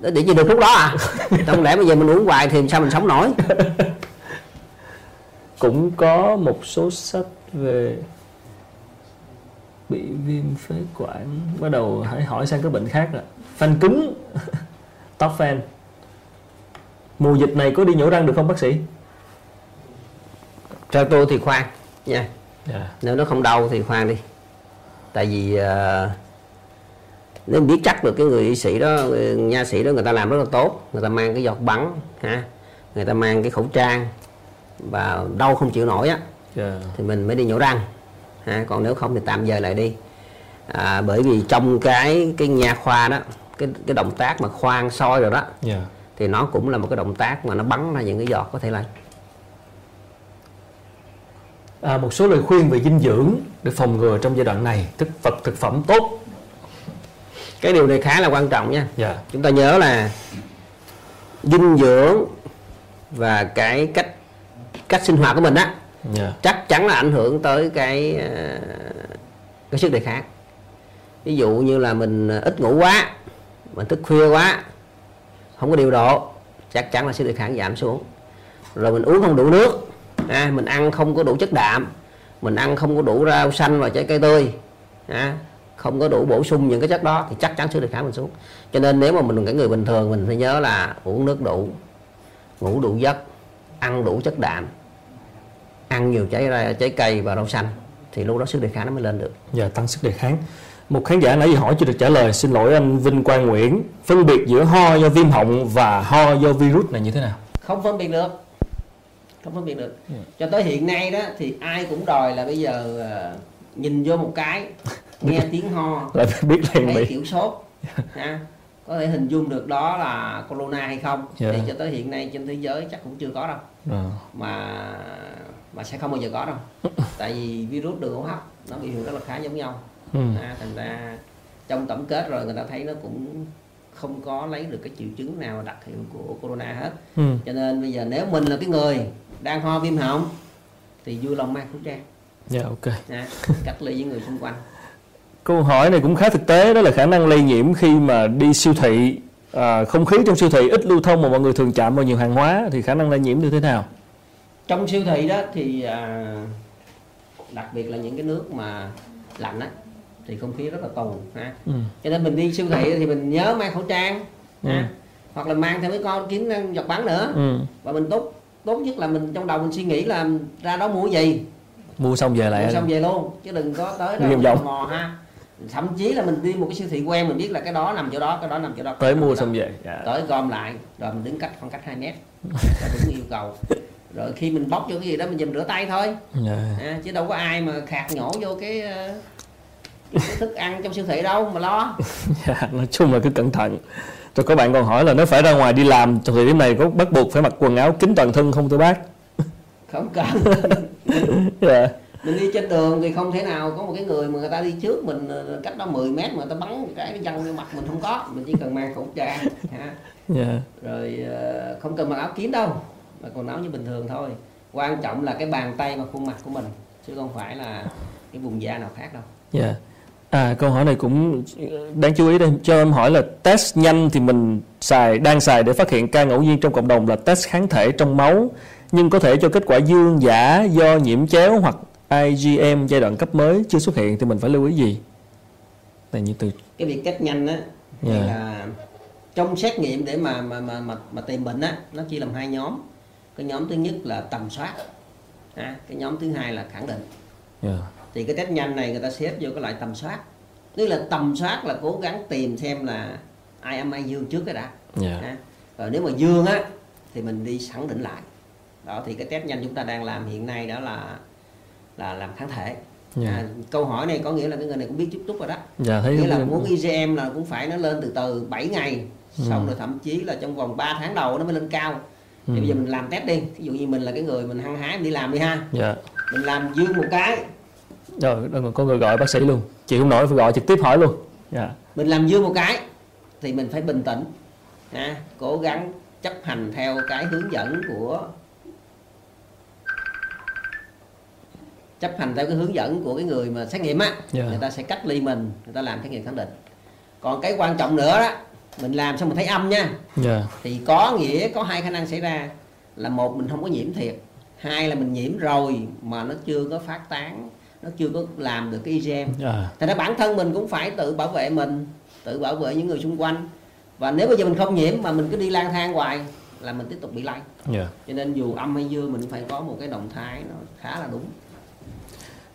ờ, để chỉ được lúc đó à? Không lẽ bây giờ mình uống hoài thì sao mình sống nổi? Cũng có một số sách về bị viêm phế quản. Bắt đầu hãy hỏi sang cái bệnh khác rồi. Phanh cứng. Tóc fan mùa dịch này có đi nhổ răng được không bác sĩ theo tôi thì khoan nha yeah. Dạ. nếu nó không đau thì khoan đi tại vì uh, nếu biết chắc được cái người y sĩ đó người, nha sĩ đó người ta làm rất là tốt người ta mang cái giọt bắn ha người ta mang cái khẩu trang và đau không chịu nổi á yeah. Dạ. thì mình mới đi nhổ răng à, còn nếu không thì tạm dời lại đi à, bởi vì trong cái cái nha khoa đó cái cái động tác mà khoan soi rồi đó yeah. Thì nó cũng là một cái động tác mà nó bắn ra những cái giọt có thể là à, một số lời khuyên về dinh dưỡng để phòng ngừa trong giai đoạn này thực vật thực phẩm tốt cái điều này khá là quan trọng nha yeah. Dạ. chúng ta nhớ là dinh dưỡng và cái cách cách sinh hoạt của mình á yeah. Dạ. chắc chắn là ảnh hưởng tới cái ờ, cái sức đề kháng ví dụ như là mình ít ngủ quá mình thức khuya quá không có điều độ chắc chắn là sức đề kháng giảm xuống rồi mình uống không đủ nước à, mình ăn không có đủ chất đạm mình ăn không có đủ rau xanh và trái cây tươi à, không có đủ bổ sung những cái chất đó thì chắc chắn sức đề kháng mình xuống cho nên nếu mà mình là cái người bình thường mình phải nhớ là uống nước đủ ngủ đủ giấc ăn đủ chất đạm ăn nhiều trái trái cây và rau xanh thì lúc đó sức đề kháng nó mới lên được. Dạ tăng sức đề kháng. Một khán giả nãy giờ hỏi chưa được trả lời, xin lỗi anh Vinh Quang Nguyễn. Phân biệt giữa ho do viêm họng và ho do virus này như thế nào? Không phân biệt được. Không phân biệt được. Yeah. Dạ. Cho tới hiện nay đó thì ai cũng đòi là bây giờ uh, nhìn vô một cái nghe tiếng ho lại biết liền thấy kiểu sốt ha có thể hình dung được đó là corona hay không yeah. thì cho tới hiện nay trên thế giới chắc cũng chưa có đâu à. mà mà sẽ không bao giờ có đâu tại vì virus đường hô hấp nó biểu hiện rất là khá giống nhau ừ. à, thành ra trong tổng kết rồi người ta thấy nó cũng không có lấy được cái triệu chứng nào đặc hiệu của corona hết. Ừ. cho nên bây giờ nếu mình là cái người đang ho viêm họng thì vui lòng mang khẩu trang. Dạ yeah, ok. À, cách ly với người xung quanh. Câu hỏi này cũng khá thực tế đó là khả năng lây nhiễm khi mà đi siêu thị à, không khí trong siêu thị ít lưu thông mà mọi người thường chạm vào nhiều hàng hóa thì khả năng lây nhiễm như thế nào? Trong siêu thị đó thì à, đặc biệt là những cái nước mà lạnh á thì không khí rất là tù ha ừ. cho nên mình đi siêu thị thì mình nhớ mang khẩu trang ừ. ha hoặc là mang theo mấy con kiếm giọt bắn nữa ừ. và mình tốt tốt nhất là mình trong đầu mình suy nghĩ là ra đó mua gì mua xong về lại mua xong về luôn chứ đừng có tới đó mò ha thậm chí là mình đi một cái siêu thị quen mình biết là cái đó nằm chỗ đó cái đó nằm chỗ đó tới mua xong về dạ. tới gom lại rồi mình đứng cách khoảng cách 2 mét là đúng yêu cầu rồi khi mình bóc vô cái gì đó mình dùm rửa tay thôi yeah. Dạ. à, chứ đâu có ai mà khạc nhổ vô cái, ờ, cái thức ăn trong siêu thị đâu mà lo. Dạ, nói chung là cứ cẩn thận. Rồi các bạn còn hỏi là nếu phải ra ngoài đi làm thời điểm này có bắt buộc phải mặc quần áo kín toàn thân không thưa bác? Không cần. Yeah mình đi trên đường thì không thể nào có một cái người mà người ta đi trước mình ờ, cách đó 10 mét mà người ta bắn cái nó văng vô mặt mình không có. Mình chỉ cần mang khẩu trang ha. Yeah. Dạ. rồi ờ, không cần mặc áo kín đâu mà còn áo như bình thường thôi. Quan trọng là cái bàn tay và khuôn mặt của mình chứ không phải là cái vùng da nào khác đâu. Dạ. yeah. À, câu hỏi này cũng đáng chú ý đây cho em hỏi là test nhanh thì mình xài đang xài để phát hiện ca ngẫu nhiên trong cộng đồng là test kháng thể trong máu nhưng có thể cho kết quả dương giả do nhiễm chéo hoặc IgM giai đoạn cấp mới chưa xuất hiện thì mình phải lưu ý gì? Này như từ cái việc test nhanh á yeah. Dạ. là trong xét nghiệm để mà mà mà mà, mà tìm bệnh á nó chia làm hai nhóm. Cái nhóm thứ nhất là tầm soát. À, cái nhóm thứ hai là khẳng định. Yeah. Thì cái test nhanh này người ta xếp vô cái loại tầm soát. Tức là tầm soát là cố gắng tìm xem là ai âm ai dương trước cái đã. Yeah. Dạ. À, rồi nếu mà dương á thì mình đi khẳng định lại. Đó thì cái test nhanh chúng ta đang làm hiện nay đó là là làm kháng thể yeah. Dạ. à, câu hỏi này có nghĩa là cái người này cũng biết chút chút rồi đó dạ, thấy nghĩa là muốn IgM là cũng phải nó lên từ từ 7 ngày ừ. xong rồi thậm chí là trong vòng 3 tháng đầu nó mới lên cao thì ừ. bây giờ mình làm test đi ví dụ như mình là cái người mình hăng hái mình đi làm đi ha dạ. mình làm dương một cái rồi có người gọi bác sĩ luôn chị không nổi phải gọi trực tiếp hỏi luôn dạ. mình làm dương một cái thì mình phải bình tĩnh ha, cố gắng chấp hành theo cái hướng dẫn của chấp hành theo cái hướng dẫn của cái người mà xét nghiệm á yeah. Dạ. người ta sẽ cách ly mình người ta làm xét nghiệm khẳng định còn cái quan trọng nữa đó mình làm xong mình thấy âm nha yeah. Dạ. thì có nghĩa có hai khả năng xảy ra là một mình không có nhiễm thiệt hai là mình nhiễm rồi mà nó chưa có phát tán nó chưa có làm được cái IgM. Dạ. thành ra bản thân mình cũng phải tự bảo vệ mình tự bảo vệ những người xung quanh và nếu bây giờ mình không nhiễm mà mình cứ đi lang thang hoài là mình tiếp tục bị lây yeah. cho nên dù âm hay dương mình phải có một cái động thái nó khá là đúng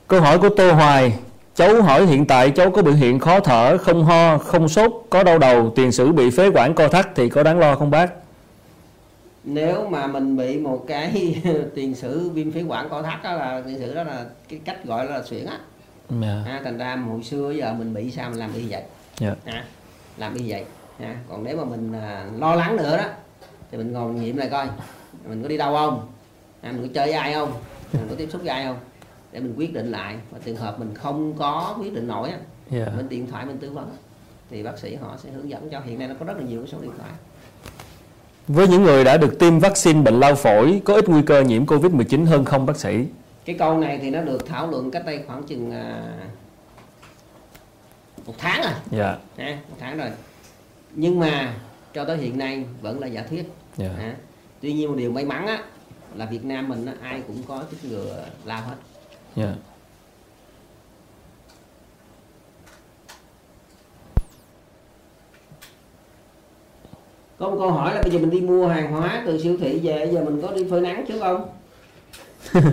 Câu hỏi của Tô Hoài Cháu hỏi hiện tại cháu có biểu hiện khó thở, không ho, không sốt, có đau đầu, tiền sử bị phế quản co thắt thì có đáng lo không bác? Nếu mà mình bị một cái tiền sử viêm phế quản co thắt đó là tiền sử đó là cái cách gọi là suyễn á. yeah. Dạ. à, thành ra hồi xưa giờ mình bị sao mình làm y vậy yeah. Dạ. à, làm y vậy à, còn nếu mà mình à, lo lắng nữa đó thì mình ngồi nghiệm lại coi mình có đi đâu không à, mình có chơi với ai không mình có tiếp xúc với ai không để mình quyết định lại và trường hợp mình không có quyết định nổi á yeah. bên điện thoại mình tư vấn thì bác sĩ họ sẽ hướng dẫn cho hiện nay nó có rất là nhiều số điện thoại với những người đã được tiêm vaccine bệnh lao phổi có ít nguy cơ nhiễm Covid-19 hơn không bác sĩ? Cái câu này thì nó được thảo luận cách đây khoảng chừng à, một tháng rồi. Dạ. À, một tháng rồi. Nhưng mà cho tới hiện nay vẫn là giả thuyết. Dạ. À, tuy nhiên một điều may mắn á là Việt Nam mình á, ai cũng có chích ngừa lao hết. Dạ. Có một câu hỏi là bây giờ mình đi mua hàng hóa từ siêu thị về giờ mình có đi phơi nắng trước không?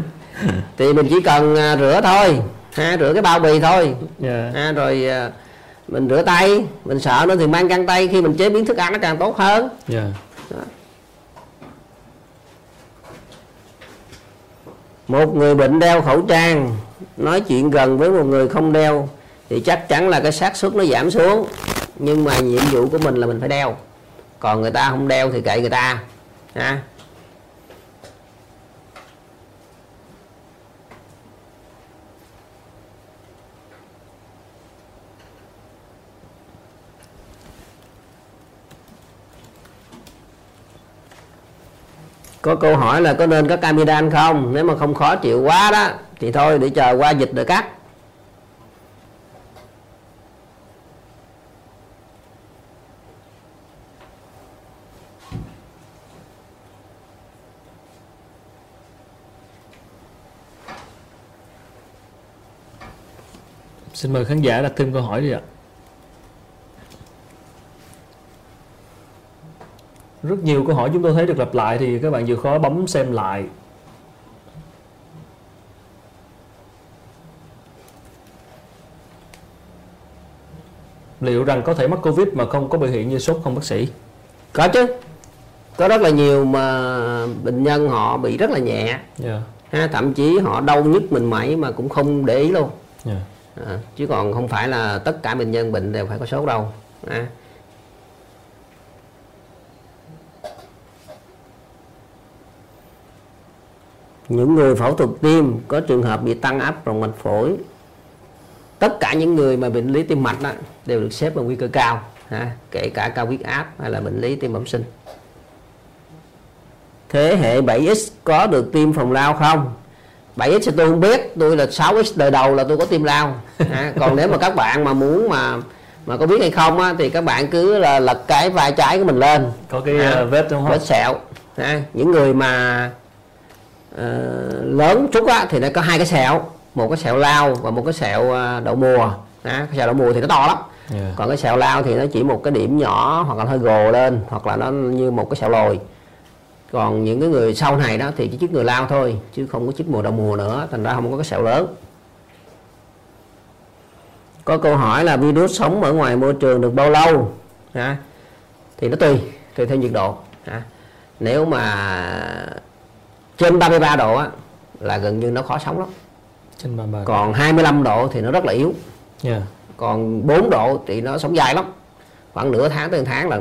Thì mình chỉ cần à, rửa thôi. Ha rửa cái bao bì thôi. Yeah. ha, rồi à, mình rửa tay. Mình sợ nó thì mang găng tay. Khi mình chế biến thức ăn nó càng tốt hơn. Yeah. một người bệnh đeo khẩu trang nói chuyện gần với một người không đeo thì chắc chắn là cái xác suất nó giảm xuống. Nhưng mà nhiệm vụ của mình là mình phải đeo còn người ta không đeo thì kệ người ta, ha. Có câu hỏi là có nên có camera không? Nếu mà không khó chịu quá đó, thì thôi, để chờ qua dịch rồi cắt. Xin mời khán giả đặt thêm câu hỏi đi ạ. Rất nhiều câu hỏi chúng tôi thấy được lặp lại thì các bạn vừa khó bấm xem lại. Liệu rằng có thể mắc Covid mà không có biểu hiện như sốt không bác sĩ? Có chứ. Có rất là nhiều mà bệnh nhân họ bị rất là nhẹ. Yeah. Dạ. Ha, thậm chí họ đau nhức mình mẩy mà cũng không để ý luôn. Yeah. À, chứ còn không phải là tất cả bệnh nhân bệnh đều phải có sốt đâu. À. những người phẫu thuật tim có trường hợp bị tăng áp động mạch phổi tất cả những người mà bệnh lý tim mạch đó, đều được xếp vào nguy cơ cao ha, kể cả cao huyết áp hay là bệnh lý tim bẩm sinh. Thế hệ 7X có được tiêm phòng lao không? 7x thì tôi không biết. Tôi là 6x đời đầu là tôi có tim lao. À, còn nếu mà các bạn mà muốn mà mà có biết hay không á, thì các bạn cứ là lật cái vai trái của mình lên. Có cái à, vết đúng không? vết sẹo. À, những người mà uh, lớn chút á, thì nó có hai cái sẹo. Một cái sẹo lao và một cái sẹo ờ, đậu mùa. À, cái sẹo đậu mùa thì nó to lắm. Yeah. còn cái sẹo lao thì nó chỉ một cái điểm nhỏ hoặc là hơi gồ lên hoặc là nó như một cái sẹo lồi còn những cái người sau này đó thì chỉ chích người lao thôi chứ không có chích mùa đầu mùa nữa thành ra không có cái sẹo lớn. Có câu hỏi là virus sống ở ngoài môi trường được bao lâu? À, thì nó tùy tùy theo nhiệt độ à, nếu mà trên 33 độ á, là gần như nó khó sống lắm. Trên 33 còn 25 độ thì nó rất là yếu. Yeah. còn 4 độ thì nó sống dài lắm. Khoảng nửa tháng tới tháng là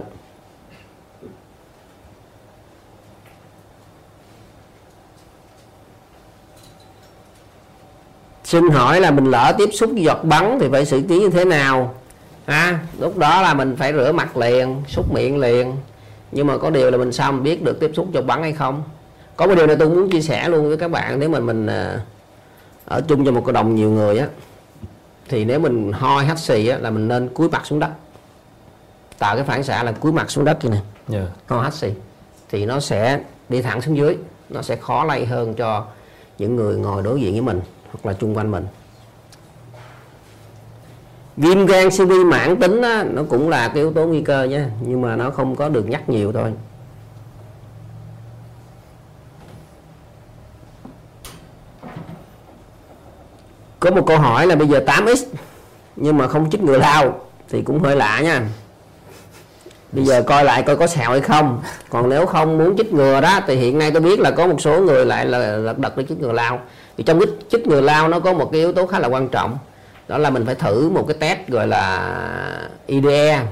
xin hỏi là mình lỡ tiếp xúc giọt bắn thì phải xử trí như thế nào? À, lúc đó là mình phải rửa mặt liền xúc miệng liền. Nhưng mà có điều là mình sao mình biết được tiếp xúc giọt bắn hay không? Có một điều này tôi muốn chia sẻ luôn với các bạn nếu mà mình à, ở chung cho một cộng đồng nhiều người á thì nếu mình ho hắt xì á là mình nên cúi mặt xuống đất. Tạo cái phản xạ là cúi mặt xuống đất như này yeah. ho hắt xì. Thì nó sẽ đi thẳng xuống dưới nó sẽ khó lây hơn cho những người ngồi đối diện với mình hoặc là chung quanh mình. Viêm gan siêu vi mãn tính á, nó cũng là cái yếu tố nguy cơ nhé nhưng mà nó không có được nhắc nhiều thôi. Có một câu hỏi là bây giờ 8x nhưng mà không chích ngừa lao thì cũng hơi lạ nha. Bây giờ coi lại coi có sẹo hay không. Còn nếu không muốn chích ngừa đó thì hiện nay tôi biết là có một số người lại là lật đật để chích ngừa lao thì trong cái chích ngừa lao nó có một cái yếu tố khá là quan trọng. Đó là mình phải thử một cái test gọi là IDE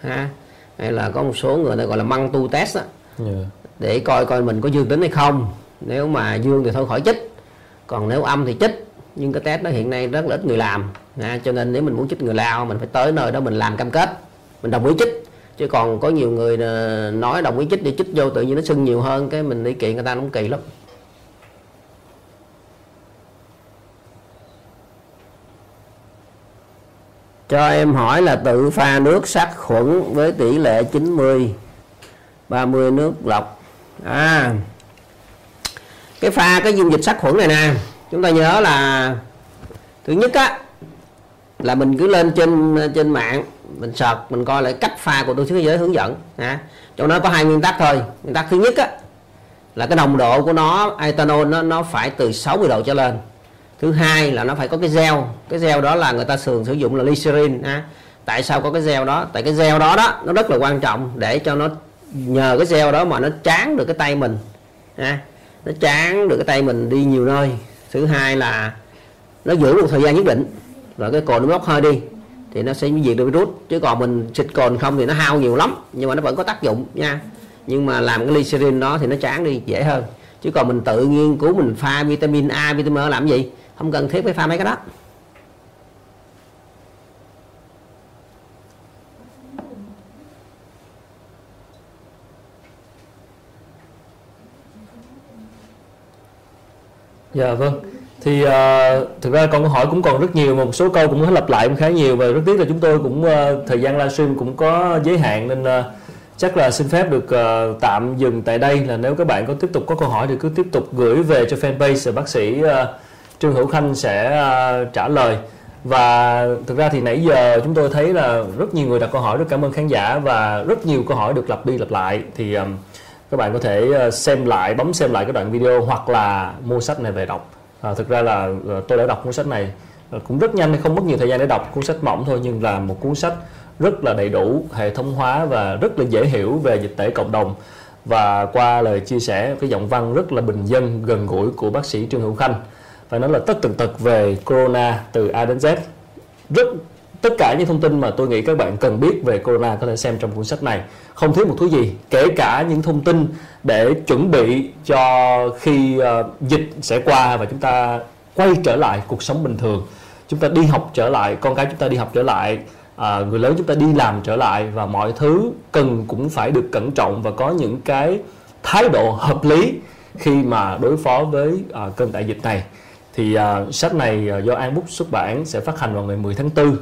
ha? Hay là có một số người ta gọi là măng tu test đó, yeah. Dạ. để coi coi mình có dương tính hay không. Nếu mà dương thì thôi khỏi chích. Còn nếu âm thì chích. Nhưng cái test đó hiện nay rất là ít người làm nha. cho nên nếu mình muốn chích người lao mình phải tới nơi đó mình làm cam kết. Mình đồng ý chích. Chứ còn có nhiều người ờ, nói đồng ý chích đi chích vô tự nhiên nó sưng nhiều hơn. Cái mình đi kiện người ta cũng kỳ lắm cho em hỏi là tự pha nước sát khuẩn với tỷ lệ 90 30 nước lọc. À cái pha cái dung dịch sát khuẩn này nè, chúng ta nhớ là thứ nhất á, là mình cứ lên trên trên mạng, mình sợt mình coi lại cách pha của tổ chức thế giới hướng dẫn ha trong đó có hai nguyên tắc thôi. Nguyên tắc thứ nhất á, là cái nồng độ của nó ethanol nó nó phải từ 60 độ trở lên thứ hai là nó phải có cái gel. Cái gel đó là người ta thường sử dụng là glycerin ha. Tại sao có cái gel đó? Tại cái gel đó đó, nó rất là quan trọng để cho nó, nhờ cái gel đó mà nó tráng được cái tay mình, ha. Nó tráng được cái tay mình đi nhiều nơi. Thứ hai là nó giữ một thời gian nhất định. Rồi cái cồn nó bốc hơi đi, thì nó sẽ diệt được virus. Chứ còn mình xịt cồn không thì nó hao nhiều lắm, nhưng mà nó vẫn có tác dụng, nha. Nhưng mà làm cái glycerin đó thì nó tráng đi, dễ hơn. Chứ còn mình tự nghiên cứu mình pha vitamin A, vitamin E làm gì? Không cần thiết phải pha mấy cái đó Dạ vâng. Thì uh, thực ra câu hỏi cũng còn rất nhiều một số câu cũng lặp lại cũng khá nhiều và rất tiếc là chúng tôi cũng uh, thời gian livestream cũng có giới hạn nên uh, chắc là xin phép được uh, tạm dừng tại đây là nếu các bạn có tiếp tục có câu hỏi thì cứ tiếp tục gửi về cho fanpage bác sĩ uh, Trương Hữu Khanh sẽ uh, trả lời. Và thực ra thì nãy giờ chúng tôi thấy là rất nhiều người đặt câu hỏi rất cảm ơn khán giả và rất nhiều câu hỏi được lặp đi lặp lại. Thì um, các bạn có thể ờ, xem lại bấm xem lại cái đoạn video hoặc là mua sách này về đọc. À, thực ra là tôi đã đọc cuốn sách này cũng rất nhanh không mất nhiều thời gian để đọc cuốn sách mỏng thôi nhưng là một cuốn sách rất là đầy đủ hệ thống hóa và rất là dễ hiểu về dịch tễ cộng đồng. Và qua lời chia sẻ cái giọng văn rất là bình dân gần gũi của bác sĩ Trương Hữu Khanh phải nói là tất tần tật về corona từ A đến Z. Rất tất cả những thông tin mà tôi nghĩ các bạn cần biết về corona có thể xem trong cuốn sách này. Không thiếu một thứ gì kể cả những thông tin để chuẩn bị cho khi uh, dịch sẽ qua và chúng ta quay trở lại cuộc sống bình thường. Chúng ta đi học trở lại con cái chúng ta đi học trở lại à, người lớn chúng ta đi làm trở lại và mọi thứ cần cũng phải được cẩn trọng và có những cái thái độ hợp lý khi mà đối phó với à, cơn đại dịch này thì uh, sách này uh, do An Bút xuất bản sẽ phát hành vào ngày 10 tháng 4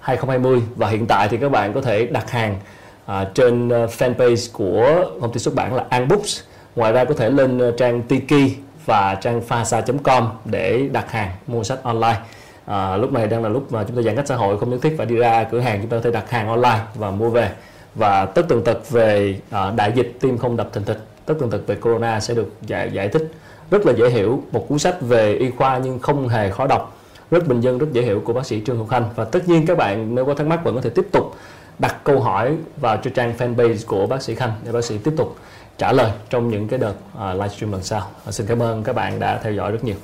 2020 và hiện tại thì các bạn có thể đặt hàng uh, trên uh, fanpage của công ty xuất bản là An Books. Ngoài ra có thể lên uh, trang Tiki và trang phasa.com để đặt hàng mua sách online. À, lúc này đang là lúc mà chúng ta giãn cách xã hội không nhất thiết phải đi ra cửa hàng chúng ta có thể đặt hàng online và mua về và tất tần tật về à, đại dịch tim không đập thình thịch tất tần tật về corona sẽ được giải, giải thích rất là dễ hiểu một cuốn sách về y khoa nhưng không hề khó đọc rất bình dân rất dễ hiểu của bác sĩ Trương Hữu Khanh và tất nhiên các bạn nếu có thắc mắc vẫn có thể tiếp tục đặt câu hỏi vào cho trang fanpage của bác sĩ Khanh để bác sĩ tiếp tục trả lời trong những cái đợt uh, livestream lần sau. Uh, xin cảm ơn các bạn đã theo dõi rất nhiều.